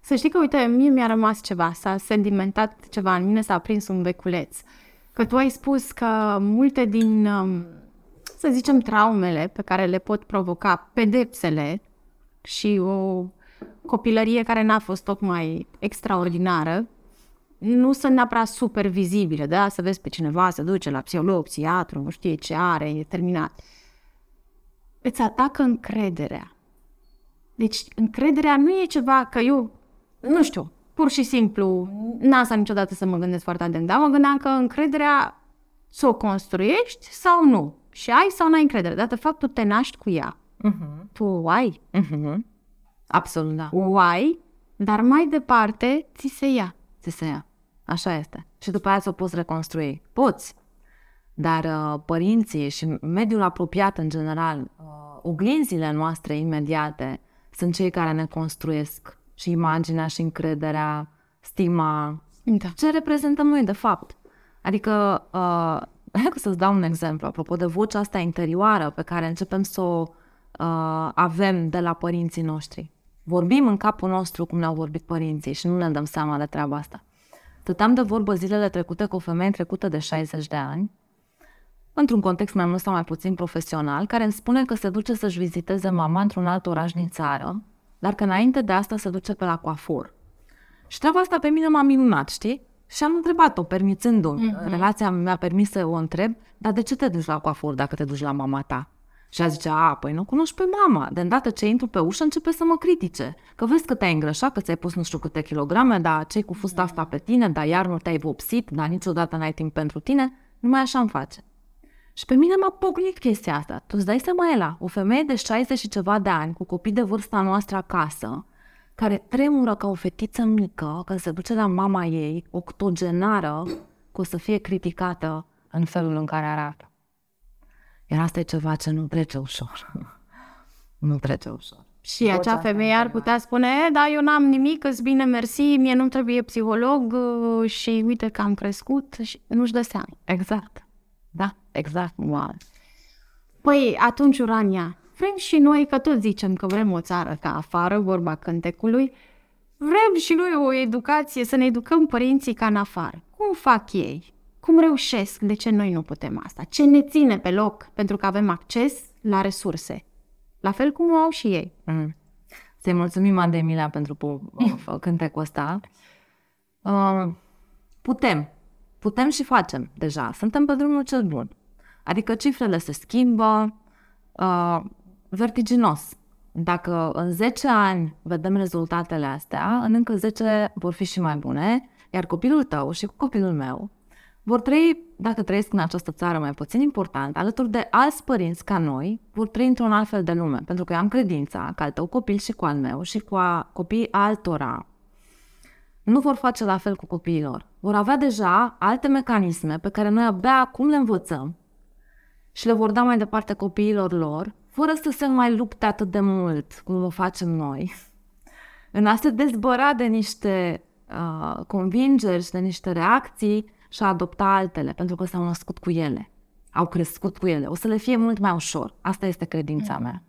Să știi că, uite, mie mi-a rămas ceva, s-a sedimentat ceva în mine, s-a prins un beculeț. Că tu ai spus că multe din, um, să zicem, traumele pe care le pot provoca pedepsele și o copilărie care n-a fost tocmai extraordinară, nu sunt neapărat super vizibile, da? Să vezi pe cineva, se duce la psiholog, psiatru, nu știe ce are, e terminat. Îți atacă încrederea. Deci încrederea nu e ceva că eu, nu știu, pur și simplu, n-am stat niciodată să mă gândesc foarte atent, dar mă gândeam că încrederea să o construiești sau nu. Și ai sau n-ai încredere. Dar de fapt tu te naști cu ea. Uh-huh. Tu o ai, Uh-huh. Absolut, da. o ai, dar mai departe ți se ia. Ți se ia. Așa este. Și după aia să o poți reconstrui. Poți. Dar uh, părinții și mediul apropiat în general, uh, oglinzile noastre imediate, sunt cei care ne construiesc și imaginea și încrederea, stima, Da. ce reprezentăm noi de fapt. Adică uh, să-ți dau un exemplu, apropo de vocea asta interioară pe care începem să o uh, avem de la părinții noștri. Vorbim în capul nostru cum ne-au vorbit părinții și nu ne dăm seama de treaba asta. Stăteam de vorbă zilele trecute cu o femeie trecută de 60 de ani, într-un context mai mult sau mai puțin profesional, care îmi spune că se duce să-și viziteze mama într-un alt oraș din țară, dar că înainte de asta se duce pe la coafur. Și treaba asta pe mine m-a minunat, știi? Și am întrebat-o, permițându-mi, mm-hmm. relația mi-a permis să o întreb, dar de ce te duci la coafur dacă te duci la mama ta? Și a zice, a, păi nu cunoști pe mama. De îndată ce intru pe ușă, începe să mă critique. Că vezi că te-ai îngrășat, că ți-ai pus nu știu câte kilograme, dar ce cu fusta asta pe tine, dar iar nu te-ai vopsit, dar niciodată n-ai timp pentru tine. Numai așa îmi face. Și pe mine m-a pocnit chestia asta. Tu îți dai seama, Ela, o femeie de 60 și ceva de ani, cu copii de vârsta noastră acasă, care tremură ca o fetiță mică, că se duce la mama ei, octogenară, cu o să fie criticată în felul în care arată. Iar asta e ceva ce nu trece ușor. nu trece ușor. Și Vocea acea femeie ar putea spune, e, da, eu n-am nimic, îți bine, mersi, mie nu trebuie psiholog uh, și uite că am crescut și nu-și dă seama. Exact. Da, exact. Wow. Păi, atunci, Urania, vrem și noi, că tot zicem că vrem o țară ca afară, vorba cântecului, vrem și noi o educație, să ne educăm părinții ca în afară. Cum fac ei? Cum reușesc? De ce noi nu putem asta? Ce ne ține pe loc? Pentru că avem acces la resurse. La fel cum o au și ei. Mm. Să-i mulțumim, Ademila, pentru uh, cântecul ăsta. Uh, putem. Putem și facem deja. Suntem pe drumul cel bun. Adică cifrele se schimbă uh, vertiginos. Dacă în 10 ani vedem rezultatele astea, în încă 10 vor fi și mai bune, iar copilul tău și cu copilul meu vor trăi, dacă trăiesc în această țară mai puțin important, alături de alți părinți ca noi, vor trăi într-un alt fel de lume. Pentru că eu am credința că al tău copil și cu al meu și cu a copiii altora nu vor face la fel cu copiilor. Vor avea deja alte mecanisme pe care noi abia acum le învățăm și le vor da mai departe copiilor lor, fără să se mai lupte atât de mult cum o facem noi. În a se dezbăra de niște uh, convingeri și de niște reacții și a adopta altele, pentru că s-au născut cu ele, au crescut cu ele. O să le fie mult mai ușor. Asta este credința mea.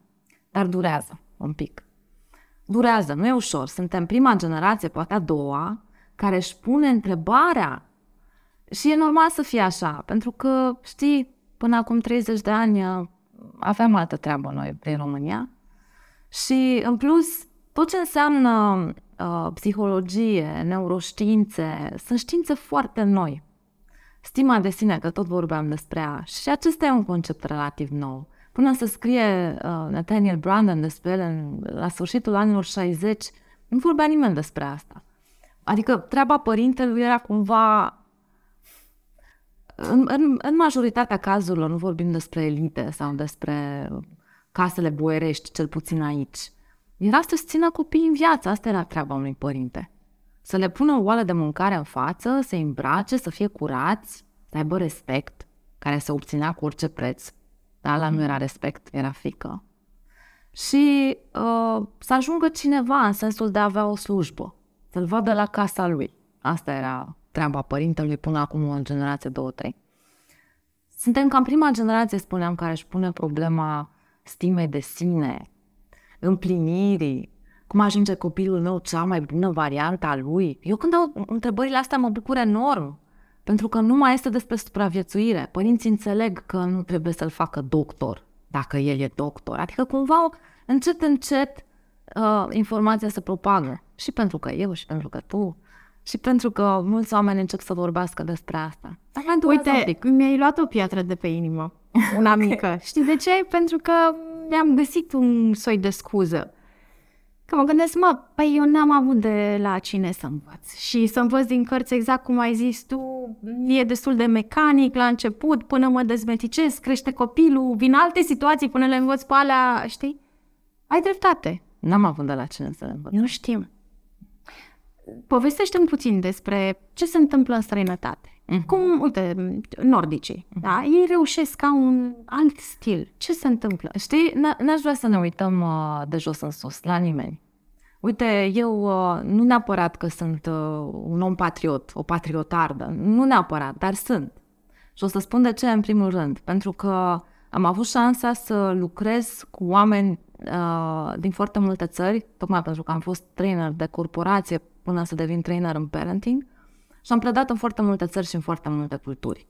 Dar durează un pic. Durează, nu e ușor. Suntem prima generație, poate a doua, care își pune întrebarea și e normal să fie așa, pentru că, știi, până acum 30 de ani aveam altă treabă noi prin România și, în plus, tot ce înseamnă uh, psihologie, neuroștiințe, sunt științe foarte noi. Stima de sine, că tot vorbeam despre ea. Și acesta e un concept relativ nou. Până să scrie uh, Nathaniel Brandon despre el în, la sfârșitul anilor 60, nu vorbea nimeni despre asta. Adică treaba părintelui era cumva... În, în, în majoritatea cazurilor nu vorbim despre elite sau despre casele boierești, cel puțin aici. Era să-ți țină copiii în viață, asta era treaba unui părinte să le pună o oală de mâncare în față, să-i îmbrace, să fie curați, să aibă respect, care se obținea cu orice preț. Dar la nu era respect, era frică. Și uh, să ajungă cineva în sensul de a avea o slujbă, să-l vadă la casa lui. Asta era treaba părintelui până acum în generație 2-3. Suntem cam prima generație, spuneam, care își pune problema stimei de sine, împlinirii, cum ajunge copilul meu cea mai bună variantă a lui? Eu când au întrebările astea mă bucur enorm, pentru că nu mai este despre supraviețuire. Părinții înțeleg că nu trebuie să-l facă doctor, dacă el e doctor. Adică cumva încet, încet uh, informația se propagă. Și pentru că eu, și pentru că tu, și pentru că mulți oameni încep să vorbească despre asta. Dar Uite, mi-ai luat o piatră de pe inimă, una mică. Știi de ce? Pentru că mi-am găsit un soi de scuză. Că mă gândesc, mă, păi eu n-am avut de la cine să învăț. Și să învăț din cărți exact cum ai zis tu, e destul de mecanic la început, până mă dezmeticesc, crește copilul, vin alte situații până le învăț pe alea, știi? Ai dreptate. N-am avut de la cine să le învăț. Nu știm. Povestește-mi puțin despre ce se întâmplă în străinătate. Mm-hmm. Cum, uite, nordicii, mm-hmm. da? Ei reușesc ca un alt stil. Ce se întâmplă? Știi, n-aș vrea să ne uităm uh, de jos în sus, la nimeni. Uite, eu uh, nu neapărat că sunt uh, un om patriot, o patriotardă, nu neapărat, dar sunt. Și o să spun de ce în primul rând. Pentru că am avut șansa să lucrez cu oameni uh, din foarte multe țări, tocmai pentru că am fost trainer de corporație până să devin trainer în parenting și am predat în foarte multe țări și în foarte multe culturi.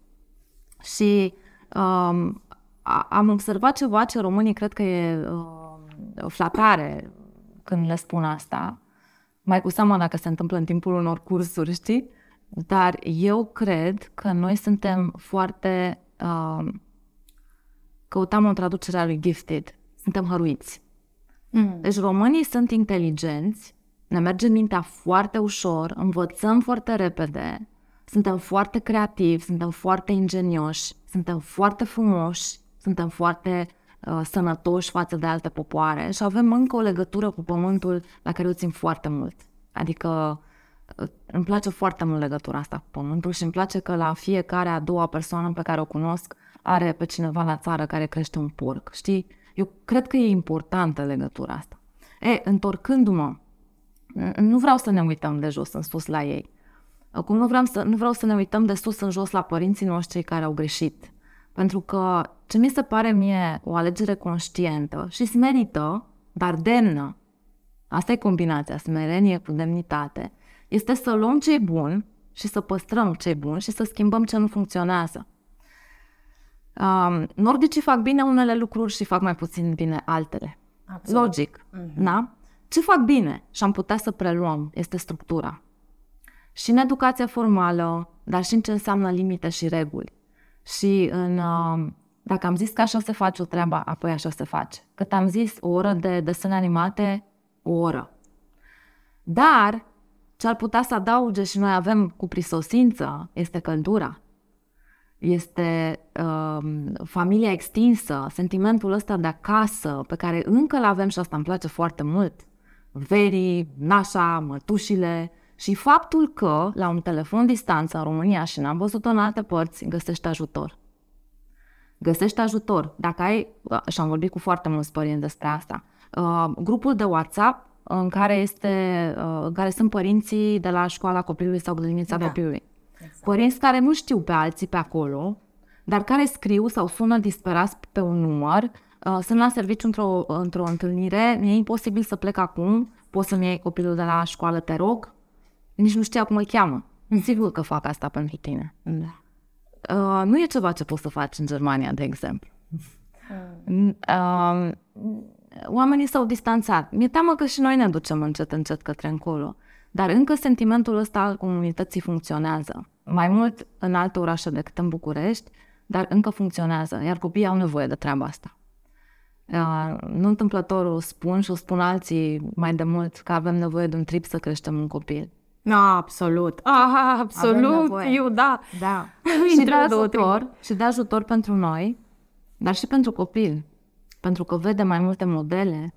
Și um, a, am observat ceva ce românii cred că e uh, o flatare când le spun asta, mai cu seama dacă se întâmplă în timpul unor cursuri, știi? Dar eu cred că noi suntem foarte... Uh, căutam o traducere a lui gifted. Suntem hăruiți. Mm. Deci românii sunt inteligenți, ne merge mintea foarte ușor, învățăm foarte repede, suntem foarte creativi, suntem foarte ingenioși, suntem foarte frumoși, suntem foarte uh, sănătoși față de alte popoare și avem încă o legătură cu pământul la care o țin foarte mult. Adică uh, îmi place foarte mult legătura asta cu pământul și îmi place că la fiecare a doua persoană pe care o cunosc are pe cineva la țară care crește un porc, știi? Eu cred că e importantă legătura asta. E, întorcându-mă, nu vreau să ne uităm de jos în sus la ei. Acum nu vreau, să, nu vreau să ne uităm de sus în jos la părinții noștri care au greșit. Pentru că ce mi se pare mie o alegere conștientă și smerită, dar demnă, asta e combinația, smerenie cu demnitate, este să luăm ce e bun și să păstrăm ce e bun și să schimbăm ce nu funcționează. Um, nordicii fac bine unele lucruri și fac mai puțin bine altele. Absolut. Logic. Mm-hmm. Da? Ce fac bine și am putea să preluăm este structura. Și în educația formală, dar și în ce înseamnă limite și reguli. Și în, um, dacă am zis că așa se face o treabă, apoi așa se face. Cât am zis o oră de desene animate, o oră. Dar ce ar putea să adauge și noi avem cu prisosință este căldura este uh, familia extinsă, sentimentul ăsta de acasă, pe care încă l avem și asta îmi place foarte mult. Verii, nașa, mătușile și faptul că la un telefon distanță în România și n-am văzut-o în alte părți, găsești ajutor. Găsești ajutor. Dacă ai, și am vorbit cu foarte mulți părinți despre asta, uh, grupul de WhatsApp în care, este, uh, în care sunt părinții de la școala copilului sau grădinița da. copilului Exact. Părinți care nu știu pe alții pe acolo, dar care scriu sau sună disperați pe un număr, uh, sunt la serviciu într-o, într-o întâlnire, e imposibil să plec acum, poți să-mi iei copilul de la școală, te rog? Nici nu știa cum îl cheamă. Sigur că fac asta pentru tine. Da. Uh, nu e ceva ce poți să faci în Germania, de exemplu. Mm. Uh, oamenii s-au distanțat. Mi-e teamă că și noi ne ducem încet, încet către încolo. Dar încă sentimentul ăsta al comunității funcționează. Mai mult în alte orașe decât în București, dar încă funcționează, iar copiii au nevoie de treaba asta. Uh, nu întâmplător o spun și o spun alții mai de mult că avem nevoie de un trip să creștem un copil. No, absolut. Ah, absolut, eu da. Da. și de ajutor, și de ajutor pentru noi, dar și pentru copil. Pentru că vede mai multe modele,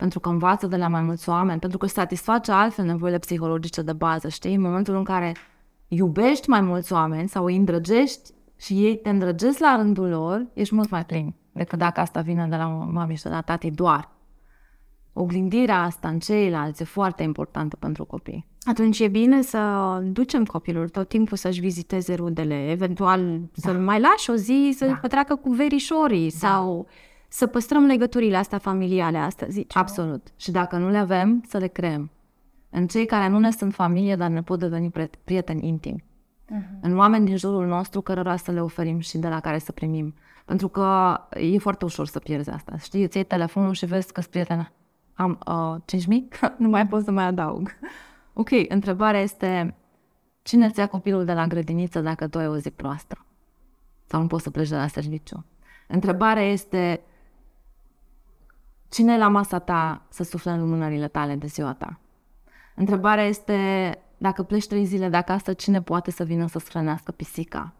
pentru că învață de la mai mulți oameni, pentru că își satisface altfel nevoile psihologice de bază, știi? În momentul în care iubești mai mulți oameni sau îi îndrăgești și ei te îndrăgesc la rândul lor, ești mult mai plin decât dacă asta vine de la mami și de la tati doar. Oglindirea asta în ceilalți e foarte importantă pentru copii. Atunci e bine să ducem copilul tot timpul să-și viziteze rudele, eventual da. să-l mai lași o zi să da. petreacă cu verișorii da. sau să păstrăm legăturile astea familiale, asta zici. Absolut. Și dacă nu le avem, să le creăm. În cei care nu ne sunt familie, dar ne pot deveni prieteni intimi. Uh-huh. În oameni din jurul nostru cărora să le oferim și de la care să primim. Pentru că e foarte ușor să pierzi asta. Știi, îți iei telefonul și vezi că-s prietena. Am uh, 5.000? nu mai pot să mai adaug. ok, întrebarea este cine îți ia copilul de la grădiniță dacă tu ai o zi proastă? Sau nu poți să pleci de la serviciu? Întrebarea este Cine e la masa ta să sufle în lumânările tale de ziua ta? Întrebarea este, dacă pleci trei zile de acasă, cine poate să vină să-ți hrănească pisica?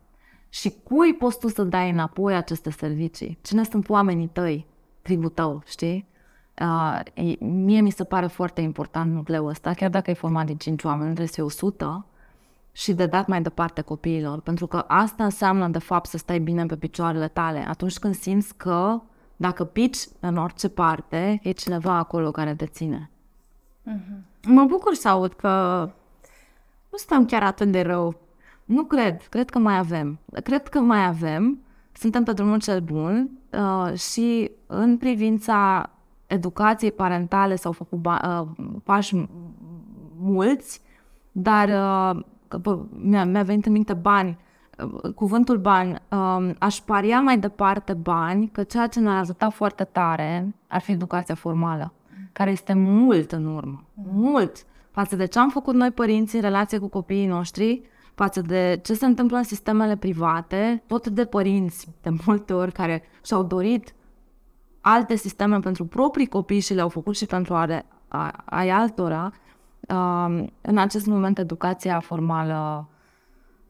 Și cui poți tu să dai înapoi aceste servicii? Cine sunt oamenii tăi, tribul tău, știi? Uh, mie mi se pare foarte important nucleul ăsta, chiar dacă e format din 5 oameni, trebuie să fie 100 și de dat mai departe copiilor, pentru că asta înseamnă de fapt să stai bine pe picioarele tale atunci când simți că dacă pici în orice parte, e cineva acolo care te ține. Mm-hmm. Mă bucur să aud că nu stăm chiar atât de rău. Nu cred. Cred că mai avem. Cred că mai avem. Suntem pe drumul cel bun uh, și în privința educației parentale s-au făcut ba- uh, pași mulți, dar uh, bă, mi-a, mi-a venit în minte bani, uh, cuvântul bani, uh, aș paria mai departe bani, că ceea ce ne-a ajutat foarte tare ar fi educația formală, care este mult în urmă, mult față de ce am făcut noi părinții în relație cu copiii noștri, față de ce se întâmplă în sistemele private, tot de părinți, de multe ori, care și-au dorit alte sisteme pentru proprii copii și le-au făcut și pentru ale, a, ai altora, uh, în acest moment educația formală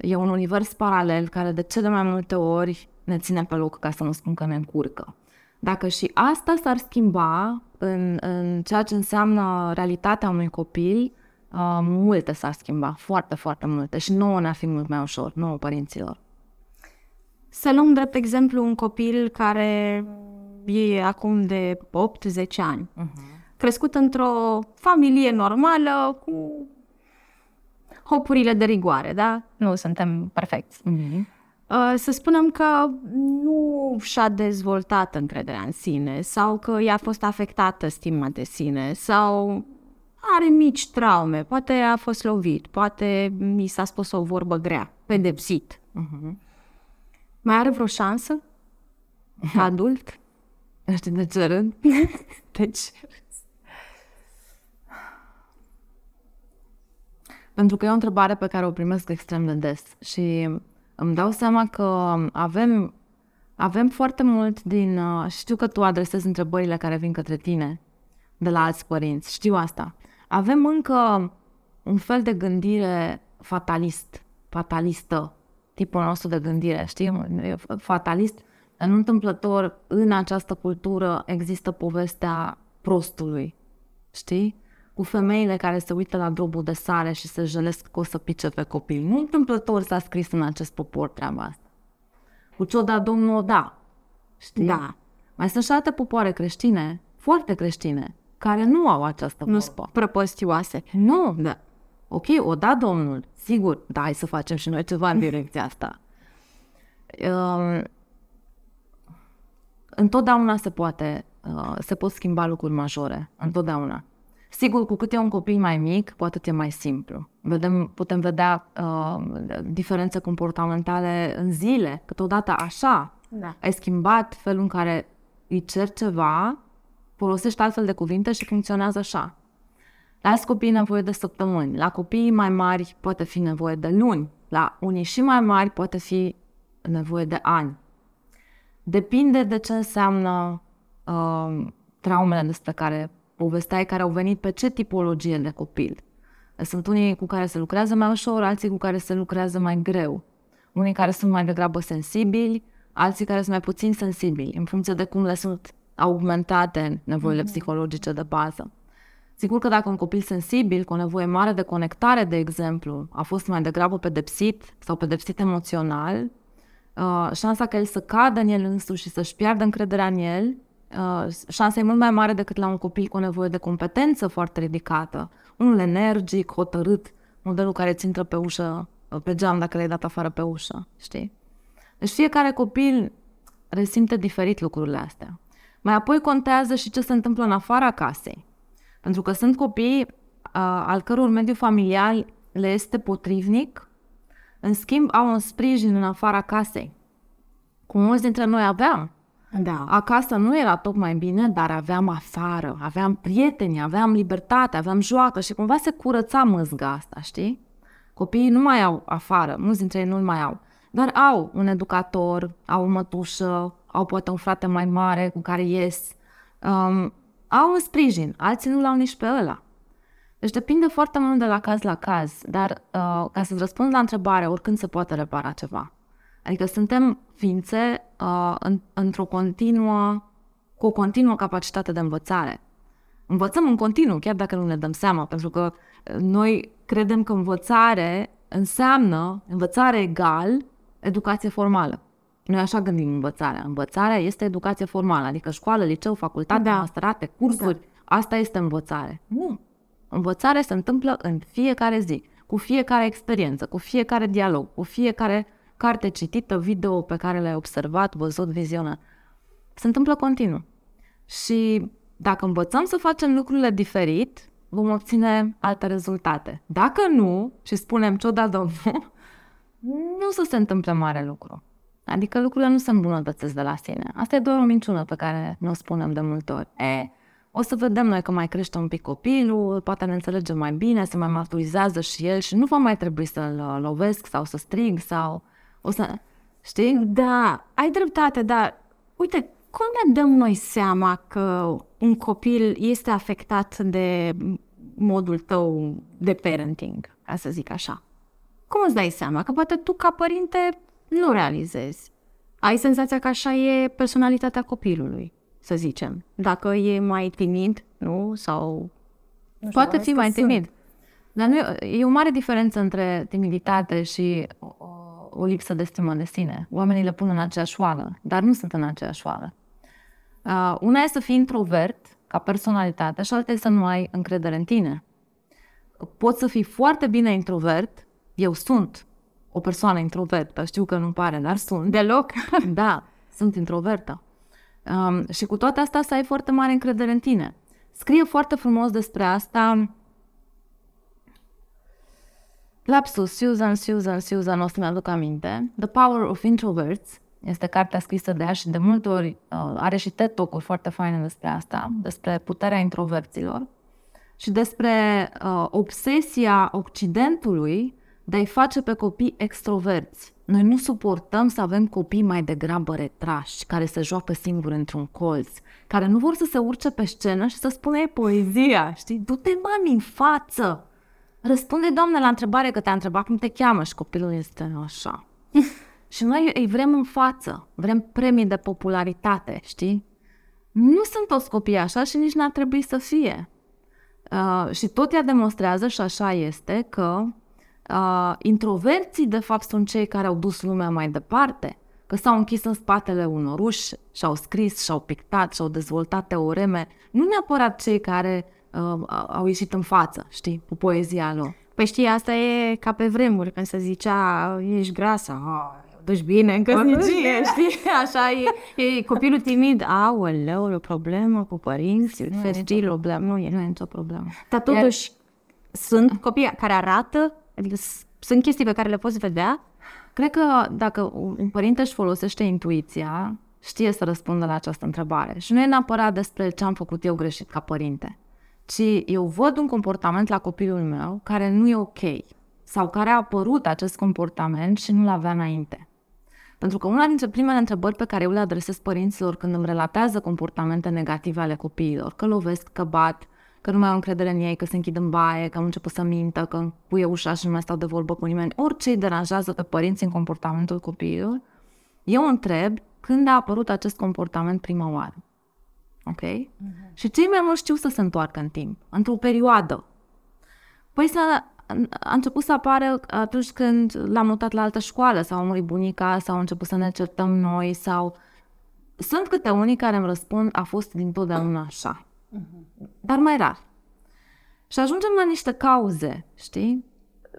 e un univers paralel care de cele mai multe ori ne ține pe loc, ca să nu spun că ne încurcă. Dacă și asta s-ar schimba în, în ceea ce înseamnă realitatea unui copil, uh, multe s-ar schimba, foarte, foarte multe și nouă ne-ar fi mult mai ușor, nouă părinților. Să luăm drept exemplu un copil care e acum de 8-10 ani, uh-huh. crescut într-o familie normală cu hopurile de rigoare, da? Nu suntem perfecți. Uh-huh. Să spunem că nu și-a dezvoltat încrederea în sine sau că i-a fost afectată stima de sine sau are mici traume, poate a fost lovit, poate mi s-a spus o vorbă grea, pedepsit. Uh-huh. Mai are vreo șansă? Adult? Știi de ce rând? de ce Pentru că e o întrebare pe care o primesc extrem de des și îmi dau seama că avem, avem foarte mult din... Uh, știu că tu adresezi întrebările care vin către tine de la alți părinți, știu asta. Avem încă un fel de gândire fatalist, fatalistă, tipul nostru de gândire, știi? Fatalist nu întâmplător, în această cultură există povestea prostului, știi? Cu femeile care se uită la drobul de sare și se jălesc că o să pice pe copil. Nu întâmplător s-a scris în acest popor treaba asta. Cu ce o da Domnul o da, știi? Da. Mai sunt și alte popoare creștine, foarte creștine, care nu au această Nu sunt prăpăstioase. Nu, da. Ok, o da Domnul, sigur, da, hai să facem și noi ceva în direcția asta. Um, întotdeauna se poate, uh, se pot schimba lucruri majore, întotdeauna. Sigur, cu cât e un copil mai mic, cu atât e mai simplu. Vedem, putem vedea uh, diferențe comportamentale în zile, câteodată așa. Da. Ai schimbat felul în care îi cer ceva, folosești altfel de cuvinte și funcționează așa. La alți copii e nevoie de săptămâni, la copiii mai mari poate fi nevoie de luni, la unii și mai mari poate fi nevoie de ani. Depinde de ce înseamnă uh, traumele despre care povesteai, care au venit pe ce tipologie de copil. Sunt unii cu care se lucrează mai ușor, alții cu care se lucrează mai greu. Unii care sunt mai degrabă sensibili, alții care sunt mai puțin sensibili, în funcție de cum le sunt augmentate nevoile mm-hmm. psihologice de bază. Sigur că dacă un copil sensibil, cu o nevoie mare de conectare, de exemplu, a fost mai degrabă pedepsit sau pedepsit emoțional, uh, șansa că el să cadă în el însuși și să-și piardă încrederea în el, uh, șansa e mult mai mare decât la un copil cu o nevoie de competență foarte ridicată. Unul energic, hotărât, modelul care ți intră pe ușă, uh, pe geam dacă l-ai dat afară pe ușă, știi? Deci fiecare copil resimte diferit lucrurile astea. Mai apoi contează și ce se întâmplă în afara casei. Pentru că sunt copii uh, al căror mediu familial le este potrivnic în schimb, au un sprijin în afara casei. Cum mulți dintre noi aveam. Da. Acasă nu era tocmai bine, dar aveam afară, aveam prieteni, aveam libertate, aveam joacă și cumva se curăța măzga asta, știi? Copiii nu mai au afară, mulți dintre ei nu-l mai au, dar au un educator, au o mătușă, au poate un frate mai mare cu care ies, um, au un sprijin, alții nu l-au nici pe ăla. Deci depinde foarte mult de la caz la caz, dar uh, ca să-ți răspund la întrebare, oricând se poate repara ceva. Adică suntem ființe uh, în, într-o continuă, cu o continuă capacitate de învățare. Învățăm în continuu, chiar dacă nu ne dăm seama, pentru că uh, noi credem că învățare înseamnă, învățare egal, educație formală. Noi așa gândim învățarea. Învățarea este educație formală, adică școală, liceu, facultate, da. masterate, cursuri. Da. Asta este învățare. Nu. Învățarea se întâmplă în fiecare zi. cu fiecare experiență, cu fiecare dialog, cu fiecare carte citită, video pe care le-ai observat, văzut, vizionat. Se întâmplă continuu. Și dacă învățăm să facem lucrurile diferit, vom obține alte rezultate. Dacă nu, și spunem ce-o da Domnul, nu o să se întâmple mare lucru. Adică lucrurile nu se îmbunătățesc de la sine. Asta e doar o minciună pe care ne o spunem de multe ori. E, o să vedem noi că mai crește un pic copilul, poate ne înțelege mai bine, se mai maturizează și el și nu va mai trebui să-l lovesc sau să strig sau o să... Știi? Da, ai dreptate, dar uite, cum ne dăm noi seama că un copil este afectat de modul tău de parenting, ca să zic așa? Cum îți dai seama? Că poate tu, ca părinte, nu realizezi. Ai senzația că așa e personalitatea copilului, să zicem. Dacă e mai timid, nu? Sau... Nu știu, poate fi mai timid. Sunt. Dar nu e, e o mare diferență între timiditate și o, o lipsă de stimă de sine. Oamenii le pun în aceeași oală, dar nu sunt în aceeași oală. Uh, una e să fii introvert ca personalitate și alta e să nu ai încredere în tine. Poți să fii foarte bine introvert, eu sunt o persoană introvertă, știu că nu pare, dar sunt. Deloc? da, sunt introvertă. Um, și cu toate astea să ai foarte mare încredere în tine. Scrie foarte frumos despre asta Lapsus, Susan, Susan, Susan, o să mi-aduc aminte. The Power of Introverts este cartea scrisă de ea și de multe ori uh, are și TED Talk-uri foarte faine despre asta, despre puterea introverților și despre uh, obsesia Occidentului de a-i face pe copii extroverți. Noi nu suportăm să avem copii mai degrabă retrași, care se joacă singuri într-un colț, care nu vor să se urce pe scenă și să spună ei poezia, știi? Du-te, mami, în față! Răspunde, doamne, la întrebare că te-a întrebat cum te cheamă și copilul este așa. și noi îi vrem în față, vrem premii de popularitate, știi? Nu sunt toți copii așa și nici n-ar trebui să fie. Uh, și tot ea demonstrează, și așa este, că uh, introverții de fapt sunt cei care au dus lumea mai departe, că s-au închis în spatele unor uși și-au scris, și-au pictat, și-au dezvoltat teoreme, nu neapărat cei care uh, au ieșit în față, știi, cu poezia lor. Păi știi, asta e ca pe vremuri, când se zicea, ești grasă, oh, duci bine în căsnicie, știi? Așa e, e copilul timid, aoleu, o problemă cu părinții, fericire, problemă, nu e, nu e nicio problemă. Dar totuși, Iar... sunt copii care arată Adică sunt chestii pe care le poți vedea? Cred că dacă un părinte își folosește intuiția, știe să răspundă la această întrebare. Și nu e neapărat despre ce am făcut eu greșit ca părinte, ci eu văd un comportament la copilul meu care nu e ok sau care a apărut acest comportament și nu l-avea înainte. Pentru că una dintre primele întrebări pe care eu le adresez părinților când îmi relatează comportamente negative ale copiilor, că lovesc, că bat, că nu mai au încredere în ei, că se închid în baie, că au început să mintă, că încuie ușa și nu mai stau de vorbă cu nimeni, orice îi deranjează pe părinți în comportamentul copiilor, eu întreb când a apărut acest comportament prima oară. Ok? Uh-huh. Și cei mai mulți știu să se întoarcă în timp, într-o perioadă. Păi să a început să apară atunci când l-am mutat la altă școală sau a murit bunica sau a început să ne certăm noi sau... Sunt câte unii care îmi răspund a fost dintotdeauna așa. Dar mai rar. Și ajungem la niște cauze, știi?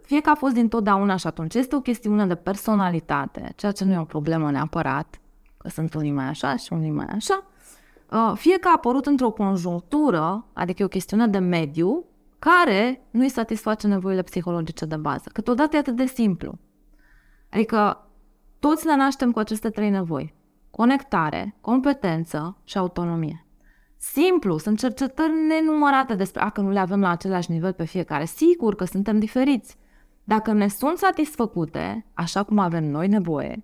Fie că a fost dintotdeauna și atunci este o chestiune de personalitate, ceea ce nu e o problemă neapărat, că sunt unii mai așa și unii mai așa, uh, fie că a apărut într-o conjunctură, adică e o chestiune de mediu, care nu îi satisface nevoile psihologice de bază. Câteodată e atât de simplu. Adică toți le naștem cu aceste trei nevoi. Conectare, competență și autonomie. Simplu, sunt cercetări nenumărate despre a că nu le avem la același nivel pe fiecare. Sigur că suntem diferiți. Dacă ne sunt satisfăcute, așa cum avem noi nevoie,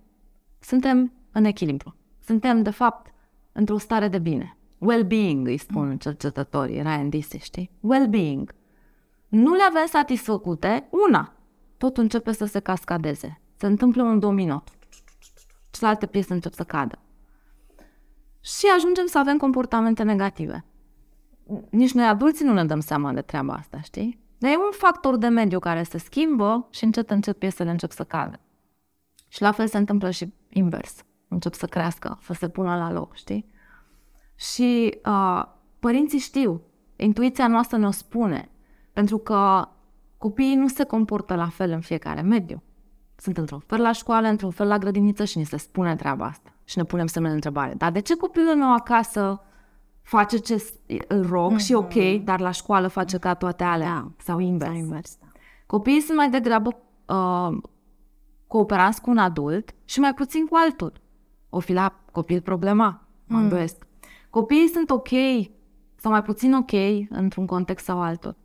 suntem în echilibru. Suntem, de fapt, într-o stare de bine. Well-being, îi spun cercetătorii, Ryan Disse, știi? Well-being. Nu le avem satisfăcute, una, tot începe să se cascadeze. Se întâmplă un domino. Celelalte piese încep să cadă și ajungem să avem comportamente negative. Nici noi adulții nu ne dăm seama de treaba asta, știi? Dar e un factor de mediu care se schimbă și încet, încet piesele încep să cadă. Și la fel se întâmplă și invers. Încep să crească, să se pună la loc, știi? Și uh, părinții știu, intuiția noastră ne-o spune, pentru că copiii nu se comportă la fel în fiecare mediu. Sunt într-un fel la școală, într-un fel la grădiniță și ni se spune treaba asta. Și ne punem semne de întrebare. Dar de ce copilul meu acasă face ce s- îl rog mm-hmm. și ok, dar la școală face ca toate alea? Da. Sau invers. Sau invers, da. Copiii sunt mai degrabă uh, cooperanți cu un adult și mai puțin cu altul. O fi la copil problema, mă îndoiesc. Copiii sunt ok sau mai puțin ok într-un context sau altul.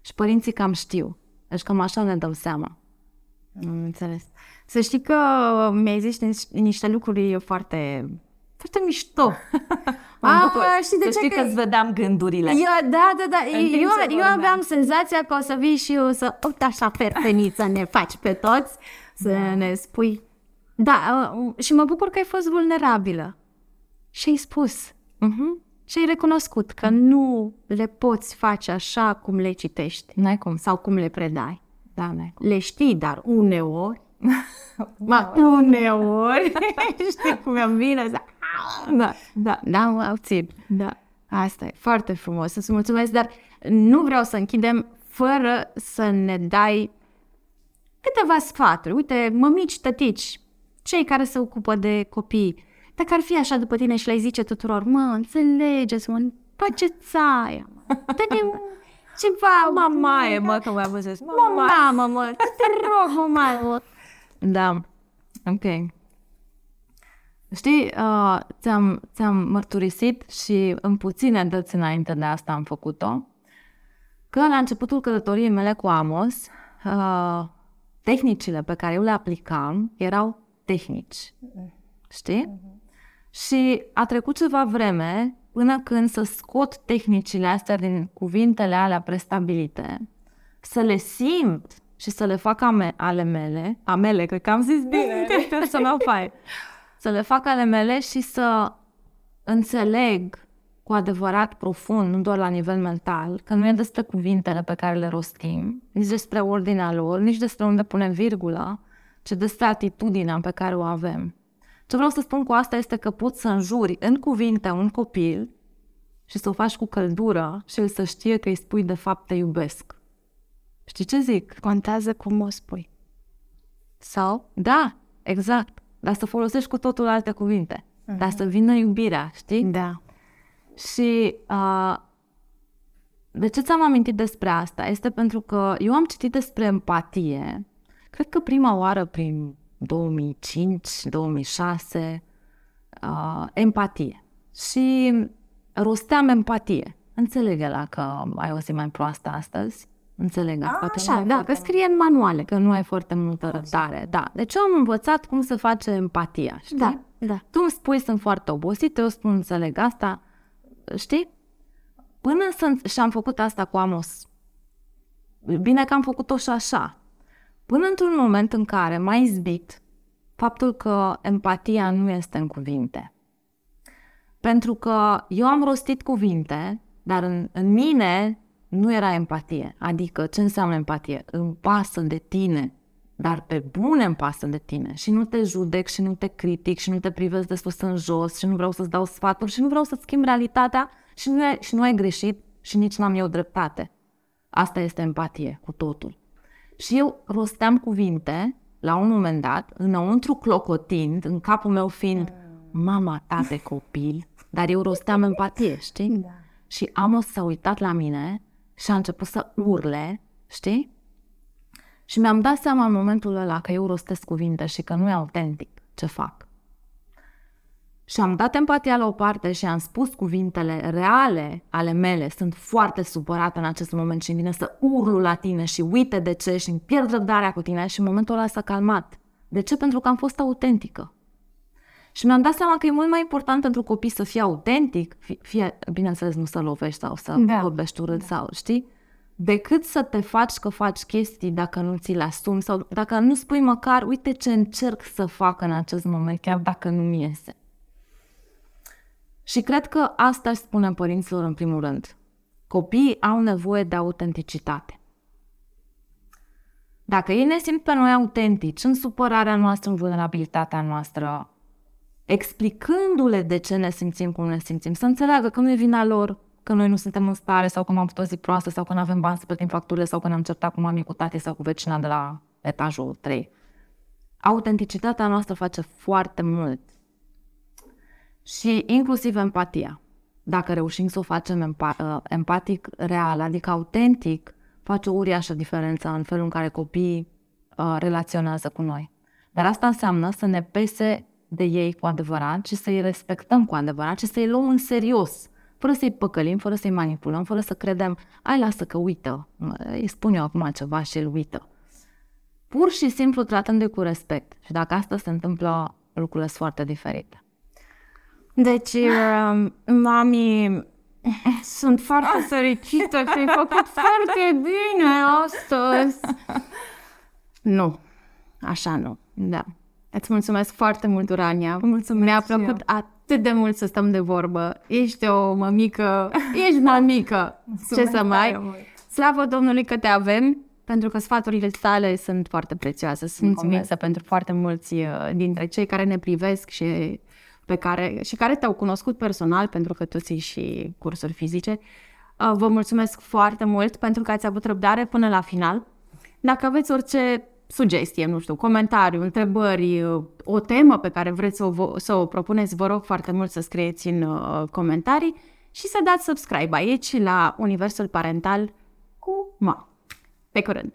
Și părinții cam știu. Deci cam așa ne dăm seama. Am înțeles. Să știi că mi-ai zis niște- niște lucruri foarte, foarte mișto. A, știi de Să ce? știi că îți vedeam gândurile. Eu, da, da, da. timp Eu, ce eu vorbeam. aveam senzația că o să vii și eu să, uite așa, perfeniță, ne faci pe toți, să da. ne spui. Da, uh, și mă bucur că ai fost vulnerabilă. Și ai spus. Mhm. Și ai recunoscut că nu le poți face așa cum le citești N-ai cum. sau cum le predai. Da, n-ai cum. Le știi, dar uneori, ma, uneori, știi cum îmi vine să... Da, da. Da, mă obțin. Da. Asta e foarte frumos. Să-ți mulțumesc, dar nu vreau să închidem fără să ne dai câteva sfaturi. Uite, mămici, tătici, cei care se ocupă de copii, dacă ar fi așa după tine și le-ai zice tuturor, mă, înțelegeți, mă, faceți aia, mă, dă-ne ceva, Mamaie, mă, că mai văzut. mă, mamă, mă, te rog, mă, mamă. Da, ok. Știi, uh, ți-am, ți-am mărturisit și în puține dăți înainte de asta am făcut-o, că la începutul călătoriei mele cu Amos, uh, tehnicile pe care eu le aplicam erau tehnici. Știi? Și a trecut ceva vreme până când să scot tehnicile astea din cuvintele alea prestabilite, să le simt și să le fac ame- ale mele, amele, cred că am zis bine, să mă fai, să le fac ale mele și să înțeleg cu adevărat profund, nu doar la nivel mental, că nu e despre cuvintele pe care le rostim, nici despre ordinea lor, nici despre unde punem virgulă, ci despre atitudinea pe care o avem. Ce vreau să spun cu asta este că poți să înjuri în cuvinte un copil și să o faci cu căldură și el să știe că îi spui de fapt te iubesc. Știi ce zic? Contează cum o spui. Sau? Da, exact. Dar să folosești cu totul alte cuvinte. Uh-huh. Dar să vină iubirea, știi? Da. Și uh, de ce ți-am amintit despre asta? Este pentru că eu am citit despre empatie, cred că prima oară prin 2005-2006, uh, empatie. Și rosteam empatie. Înțeleg la că ai o zi mai proastă astăzi. Înțeleg asta. că nu Așa, ai da, foarte că scrie în manuale. că nu ai foarte multă răbdare. Da. Deci eu am învățat cum să face empatia, știi? Da, da. Tu îmi spui sunt foarte obosită, eu spun înțeleg asta, știi? Până să... Și am făcut asta cu Amos. Bine că am făcut-o și așa. Până într-un moment în care m-a izbit faptul că empatia nu este în cuvinte. Pentru că eu am rostit cuvinte, dar în, în mine nu era empatie. Adică, ce înseamnă empatie? Îmi pasă de tine, dar pe bune îmi pasă de tine. Și nu te judec, și nu te critic, și nu te privesc de sus în jos, și nu vreau să-ți dau sfaturi, și nu vreau să-ți schimb realitatea, și nu, ai, și nu ai greșit, și nici n-am eu dreptate. Asta este empatie, cu totul. Și eu rosteam cuvinte, la un moment dat, înăuntru clocotind, în capul meu fiind mama ta de copil, dar eu rosteam empatie, știi? Da. Și Amos s-a uitat la mine și a început să urle, știi? Și mi-am dat seama în momentul ăla că eu rostesc cuvinte și că nu e autentic ce fac. Și am dat empatia la o parte și am spus cuvintele reale ale mele. Sunt foarte supărată în acest moment și îmi vine să urlu la tine și uite de ce și îmi pierd răbdarea cu tine și în momentul ăla s-a calmat. De ce? Pentru că am fost autentică. Și mi-am dat seama că e mult mai important pentru copii să fie autentic, fie, fie bineînțeles, nu să lovești sau să Da. vorbești urât sau, știi? Decât să te faci că faci chestii dacă nu ți le asumi sau dacă nu spui măcar, uite ce încerc să fac în acest moment, chiar dacă nu-mi iese. Și cred că asta își spune părinților în primul rând. Copiii au nevoie de autenticitate. Dacă ei ne simt pe noi autentici, în supărarea noastră, în vulnerabilitatea noastră, explicându-le de ce ne simțim cum ne simțim, să înțeleagă că nu e vina lor, că noi nu suntem în stare sau că am avut o zi proastă sau că nu avem bani să plătim facturile sau că ne-am certat cu mami, cu tati sau cu vecina de la etajul 3. Autenticitatea noastră face foarte mult. Și inclusiv empatia. Dacă reușim să o facem empa- uh, empatic real, adică autentic, face o uriașă diferență în felul în care copiii uh, relaționează cu noi. Dar asta înseamnă să ne pese de ei cu adevărat și să-i respectăm cu adevărat și să-i luăm în serios, fără să-i păcălim, fără să-i manipulăm, fără să credem, ai lasă că uită, îi spun eu acum ceva și el uită. Pur și simplu tratându-i cu respect. Și dacă asta se întâmplă, lucrurile sunt foarte diferite. Deci, uh, mami, sunt foarte fericită că ai făcut foarte bine astăzi. Nu, așa nu. Da. Îți mulțumesc foarte mult, Urania. Mulțumesc Mi-a plăcut atât de mult să stăm de vorbă. Ești o mămică, ești mămică. Ce să mai... Slavă Domnului că te avem, pentru că sfaturile tale sunt foarte prețioase. Sunt Mulțumesc. convinsă pentru foarte mulți uh, dintre cei care ne privesc și pe care, și care te-au cunoscut personal, pentru că tu ții și cursuri fizice. Uh, Vă mulțumesc foarte mult pentru că ați avut răbdare până la final. Dacă aveți orice sugestie, nu știu, comentariu, întrebări, uh, o temă pe care vreți să o, vo- să o propuneți, vă rog foarte mult să scrieți în uh, comentarii și să dați subscribe aici la Universul Parental cu Ma. Pe curând!